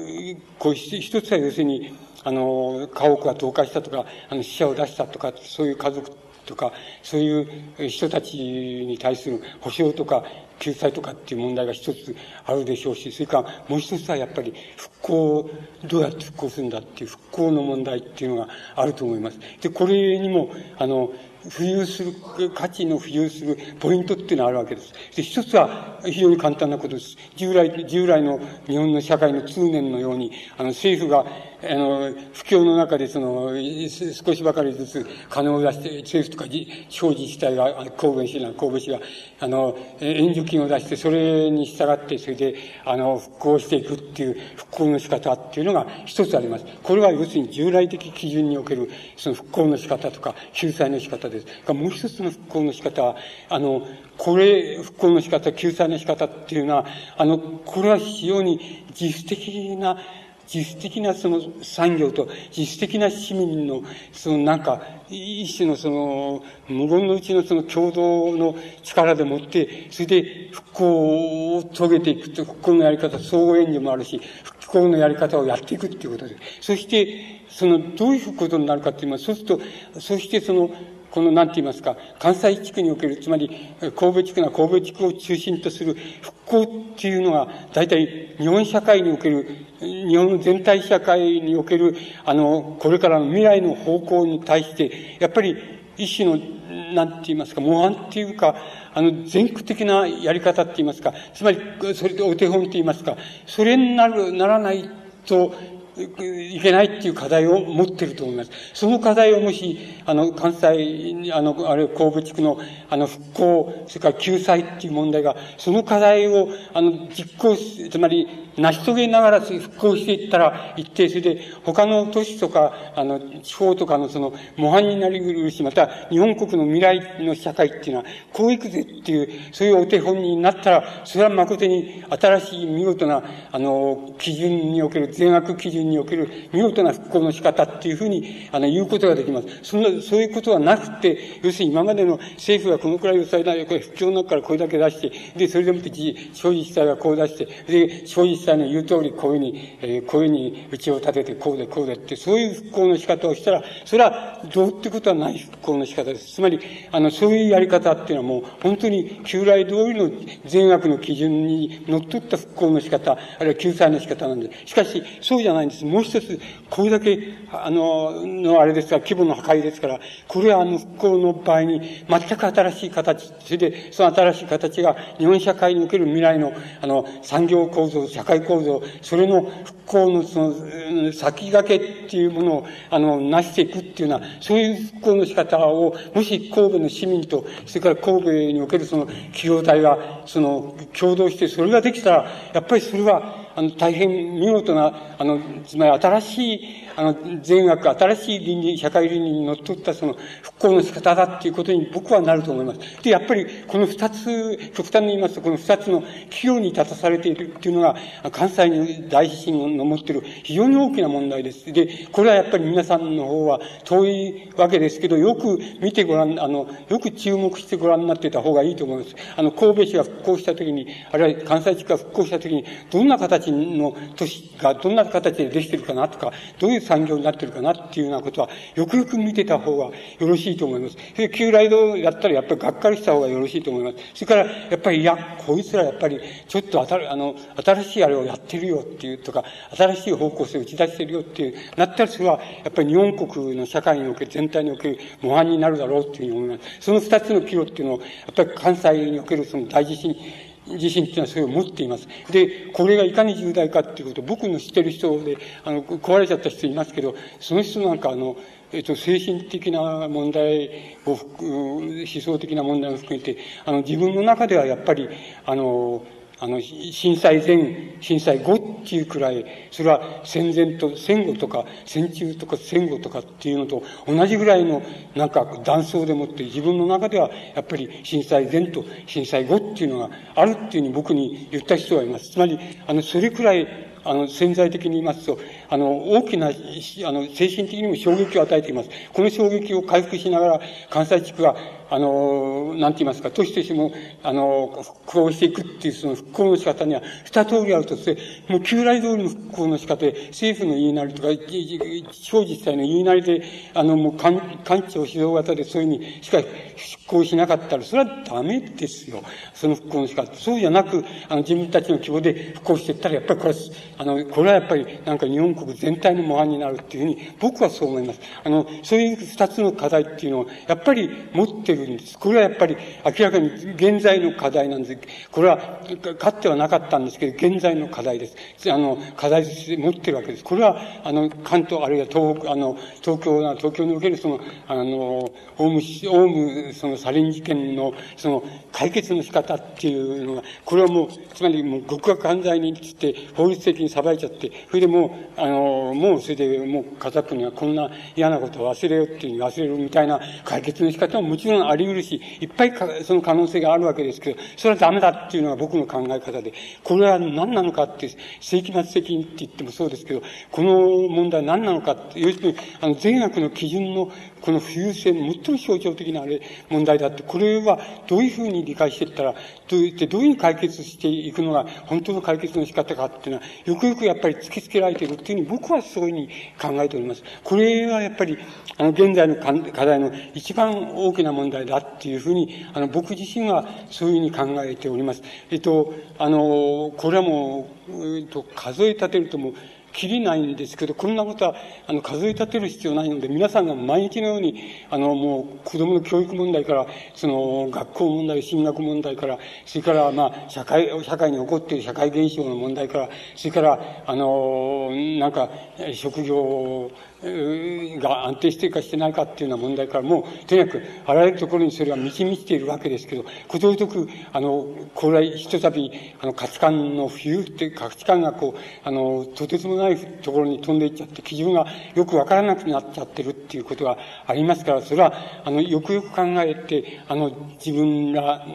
こう一つは要するに、あの、家屋が倒壊したとか、あの、死者を出したとか、そういう家族とか、そういう人たちに対する保障とか、救済とかっていう問題が一つあるでしょうし、それからもう一つはやっぱり復興、どうやって復興するんだっていう復興の問題っていうのがあると思います。で、これにも、あの、浮遊する、価値の浮遊するポイントっていうのがあるわけです。で、一つは非常に簡単なことです。従来、従来の日本の社会の通念のように、あの、政府があの、不況の中でその、少しばかりずつ金を出して、政府とか地方自治体が、神戸市な、神戸市が、あの、援助金を出して、それに従って、それで、あの、復興していくっていう復興の仕方っていうのが一つあります。これは要するに従来的基準における、その復興の仕方とか、救済の仕方です。もう一つの復興の仕方は、あの、これ、復興の仕方、救済の仕方っていうのは、あの、これは非常に自主的な、自主的なその産業と自主的な市民のそのなんか一種のその無言のうちのその共同の力でもってそれで復興を遂げていくと復興のやり方相互援助もあるし復興のやり方をやっていくっていうことですそしてそのどういうことになるかって言いますそうするとそしてそのこの、なんて言いますか、関西地区における、つまり、神戸地区な神戸地区を中心とする復興っていうのが、大体、日本社会における、日本全体社会における、あの、これからの未来の方向に対して、やっぱり、一種の、なんて言いますか、模範っていうか、あの、全区的なやり方って言いますか、つまり、それでお手本って言いますか、それになる、ならないと、いけないっていう課題を持ってると思います。その課題をもし、あの、関西、あの、あれ、神戸地区の、あの、復興、それから救済っていう問題が、その課題を、あの、実行しつまり、成し遂げながら復興していったら、一定、それで、他の都市とか、あの、地方とかのその、模範になりうるし、また、日本国の未来の社会っていうのは、こういくぜっていう、そういうお手本になったら、それは誠に新しい見事な、あの、基準における善悪基準における見事な復興の仕方っていうふうに、あの、言うことができます。そんな、そういうことはなくて、要するに今までの政府がこのくらい抑えない、これ、不況の中からこれだけ出して、で、それでもって地方自治体がこう出して、で、地方自治体の言う通りこういうふうに、えー、こういうふうにうちを立てて、こうでこうでって、そういう復興の仕方をしたら、それはどうってことはない復興の仕方です。つまり、あの、そういうやり方っていうのはもう、本当に旧来通りの善悪の基準にのっとった復興の仕方、あるいは救済の仕方なんです。しかし、そうじゃないんです。もう一つ、これだけ、あの、のあれですが、規模の破壊ですから、これはあの復興の場合に、全く新しい形、それで、その新しい形が日本社会における未来の、あの、産業構造、社会構造、それの復興のその、先駆けっていうものを、あの、成していくっていうような、そういう復興の仕方を、もし神戸の市民と、それから神戸におけるその企業体が、その、共同してそれができたら、やっぱりそれは、あの、大変見事な、あの、つまり新しい、あの、善悪、新しい倫理、社会倫理にのっったその復興の仕方だっていうことに僕はなると思います。で、やっぱりこの二つ、極端に言いますと、この二つの岐路に立たされているっていうのが、関西の大地震の持っている非常に大きな問題です。で、これはやっぱり皆さんの方は遠いわけですけど、よく見てごらん、あの、よく注目してご覧になってた方がいいと思います。あの、神戸市が復興したときに、あるいは関西地区が復興したときに、どんな形の都市がどんな形でできてるかなとか、どういう産業になってるかなっていうようなことは、よくよく見てた方がよろしいと思います。それ旧来道やったらやっぱりがっかりした方がよろしいと思います。それから、やっぱり、いや、こいつらやっぱり、ちょっとあたあの、新しいあれをやってるよっていうとか、新しい方向性を打ち出してるよっていう、なったらそれは、やっぱり日本国の社会における、全体における模範になるだろうっていうふうに思います。その二つの岐路っていうのを、やっぱり関西におけるその大地震、自身っていうのはそれを持っています。で、これがいかに重大かっていうこと僕の知ってる人で、あの、壊れちゃった人いますけど、その人なんかあの、えっと、精神的な問題を、思想的な問題を含めて、あの、自分の中ではやっぱり、あの、あの、震災前、震災後っていうくらい、それは戦前と戦後とか、戦中とか戦後とかっていうのと同じぐらいの、なんか断層でもって自分の中ではやっぱり震災前と震災後っていうのがあるっていうふうに僕に言った人はいます。つまり、あの、それくらい、あの、潜在的に言いますと、あの、大きな、あの、精神的にも衝撃を与えています。この衝撃を回復しながら、関西地区があの、なんて言いますか、都市としても、あの、復興していくっていうその復興の仕方には二通りあるとして、もう旧来通りの復興の仕方で、政府の言いなりとか、地方自治体の言いなりで、あの、もう官、官庁指導型でそういうふうにしか復興しなかったら、それはダメですよ。その復興の仕方。そうじゃなく、あの、自分たちの規模で復興していったら、やっぱりこれは、あの、これはやっぱり、なんか日本国全体の模範になるっていうふうに、僕はそう思います。あの、そういう二つの課題っていうのを、やっぱり持ってるんです。これはやっぱり明らかに現在の課題なんです。これは、かつてはなかったんですけど、現在の課題です。あの、課題として持ってるわけです。これは、あの、関東、あるいは東北、あの、東京な、東京におけるその、あの、オウム、オウム、そのサリン事件の、その、解決の仕方っていうのが、これはもう、つまりもう極悪犯罪につって法律的にに裁いちゃって、それでもう、あの、もうそれでもう片っぽにはこんな嫌なことを忘れようっていうに忘れるみたいな解決の仕方ももちろんあり得るし、いっぱいその可能性があるわけですけど、それはダメだっていうのが僕の考え方で、これは何なのかって、世紀末責任って言ってもそうですけど、この問題は何なのかって、要するに、あの、善悪の基準のこの浮遊性の最も象徴的なあれ、問題だって、これはどういうふうに理解していったら、どうやってどういうふうに解決していくのが本当の解決の仕方かっていうのは、よくよくやっぱり突きつけられているっていうふうに僕はそういうふうに考えております。これはやっぱり、あの、現在の課題の一番大きな問題だっていうふうに、あの、僕自身はそういうふうに考えております。えっと、あの、これはもう、えっと、数え立てるともう、きりないんですけど、こんなことは、あの、数え立てる必要ないので、皆さんが毎日のように、あの、もう、子供の教育問題から、その、学校問題、進学問題から、それから、まあ、社会、社会に起こっている社会現象の問題から、それから、あの、なんか、職業、が安定しているかしてないかっていうような問題からもう、とにかく、あらゆるところにそれが満ち満ちているわけですけど、ことごとく、あの、これひとたび、あの、価値観の浮遊って、価値観がこう、あの、とてつもないところに飛んでいっちゃって、基準がよくわからなくなっちゃってるっていうことがありますから、それは、あの、よくよく考えて、あの、自分ら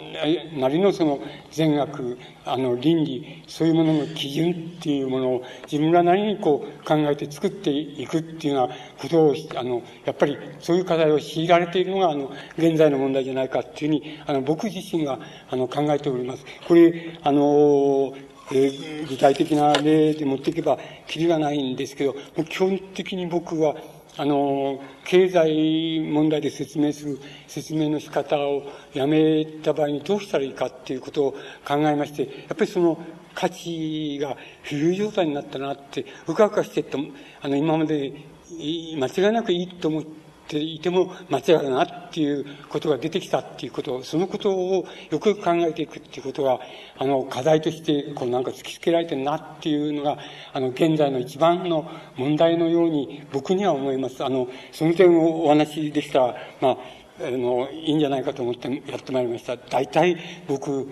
なりのその善悪、あの、倫理、そういうものの基準っていうものを自分らなりにこう考えて作っていくっていうようなことを、あの、やっぱりそういう課題を強いられているのが、あの、現在の問題じゃないかっていうふうに、あの、僕自身が、あの、考えております。これ、あの、えー、具体的な例で持っていけば、きりがないんですけど、基本的に僕は、あの、経済問題で説明する説明の仕方をやめた場合にどうしたらいいかっていうことを考えまして、やっぱりその価値が浮遊状態になったなって、うかうかしてって、あの、今まで間違いなくいいと思って、ていても間違いだなっていうことが出てきたっていうこと、そのことをよくよく考えていくっていうことが、あの、課題として、こうなんか突きつけられてるなっていうのが、あの、現在の一番の問題のように僕には思います。あの、その点をお話でしたら、まあ、あの、いいんじゃないかと思ってやってまいりました。大体僕、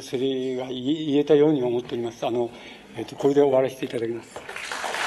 それが言えたように思っております。あの、えっ、と、これで終わらせていただきます。